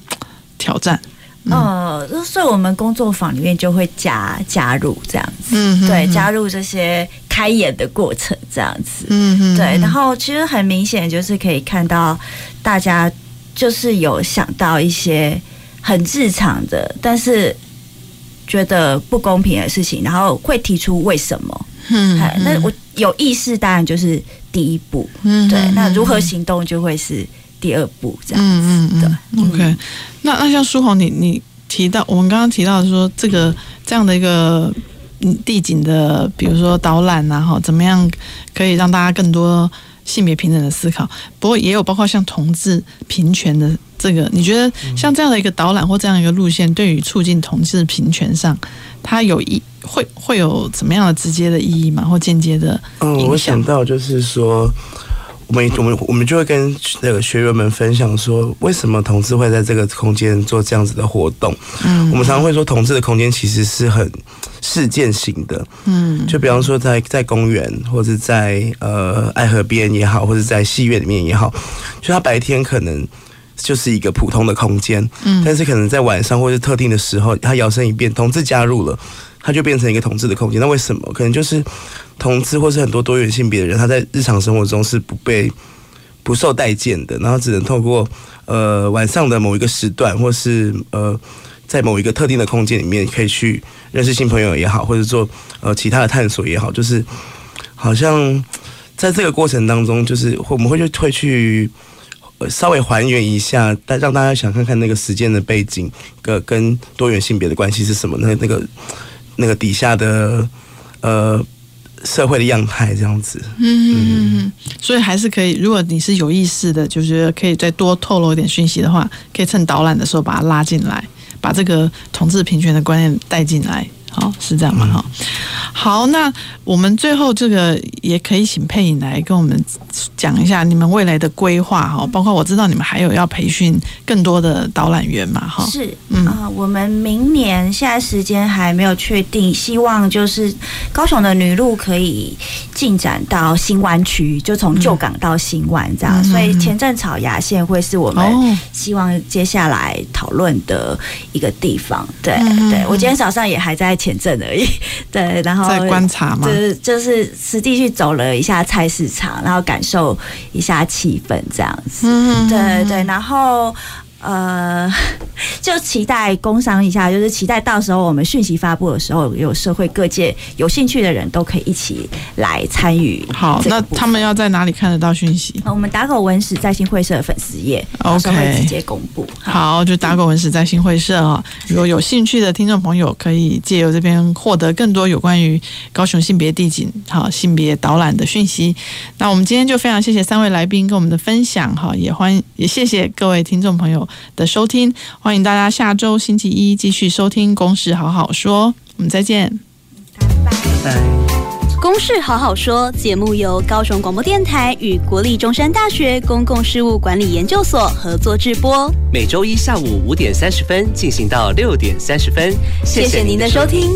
S1: 挑战？
S2: 嗯、呃，所以我们工作坊里面就会加加入这样子，嗯，对，加入这些开眼的过程这样子，嗯，对。然后其实很明显就是可以看到大家。就是有想到一些很日常的，但是觉得不公平的事情，然后会提出为什么？嗯，那我有意识，当然就是第一步。嗯，对。那如何行动就会是第二步，这样子。嗯嗯
S1: 对。OK。那那像书红，你你提到我们刚刚提到说这个这样的一个地景的，比如说导览然后，怎么样可以让大家更多？性别平等的思考，不过也有包括像同志平权的这个，你觉得像这样的一个导览或这样一个路线，对于促进同志平权上，它有意会会有怎么样的直接的意义吗？或间接的？
S5: 嗯，我想到就是说，我们我们我们就会跟那个学员们分享说，为什么同志会在这个空间做这样子的活动？嗯，我们常常会说，同志的空间其实是很。事件型的，嗯，就比方说在在公园，或者在呃爱河边也好，或者在戏院里面也好，就他白天可能就是一个普通的空间，嗯，但是可能在晚上或者特定的时候，它摇身一变，同志加入了，它就变成一个同志的空间。那为什么？可能就是同志或是很多多元性别的人，他在日常生活中是不被不受待见的，然后只能透过呃晚上的某一个时段，或是呃。在某一个特定的空间里面，可以去认识新朋友也好，或者做呃其他的探索也好，就是好像在这个过程当中，就是我们会去会去稍微还原一下，但让大家想看看那个时间的背景，跟跟多元性别的关系是什么？那那个那个底下的呃社会的样态这样子。嗯嗯嗯。
S1: 所以还是可以，如果你是有意识的，就是可以再多透露一点讯息的话，可以趁导览的时候把它拉进来。把这个同志平权的观念带进来，好，是这样吗？哈，好，那我们最后这个也可以请佩颖来跟我们讲一下你们未来的规划哈，包括我知道你们还有要培训更多的导览员嘛，哈，
S2: 是，嗯啊，我们明年现在时间还没有确定，希望就是高雄的女路可以进展到新湾区，就从旧港到新湾这样，嗯、所以前镇草芽线会是我们希望接下来讨论的一个地方。对，嗯、对我今天早上也还在前镇而已，对，然后
S1: 在观察嘛，
S2: 就是就是实地去走了一下菜市场，然后。感受一下气氛，这样子，嗯、对对，然后。呃，就期待工商一下，就是期待到时候我们讯息发布的时候，有社会各界有兴趣的人都可以一起来参与。
S1: 好，那他们要在哪里看得到讯息？
S2: 我们打狗文史在新会社的粉丝页，OK，会直接公布。
S1: 好，好，就打狗文史在新会社啊。如果有兴趣的听众朋友，可以借由这边获得更多有关于高雄性别地景、好性别导览的讯息。那我们今天就非常谢谢三位来宾跟我们的分享，哈，也欢也谢谢各位听众朋友的收听，欢迎大家下周星期一继续收听《公事好好说》，我们再见，
S2: 拜拜。
S10: 《公事好好说》节目由高雄广播电台与国立中山大学公共事务管理研究所合作制播，
S9: 每周一下午五点三十分进行到六点三十分，
S10: 谢谢您的收听。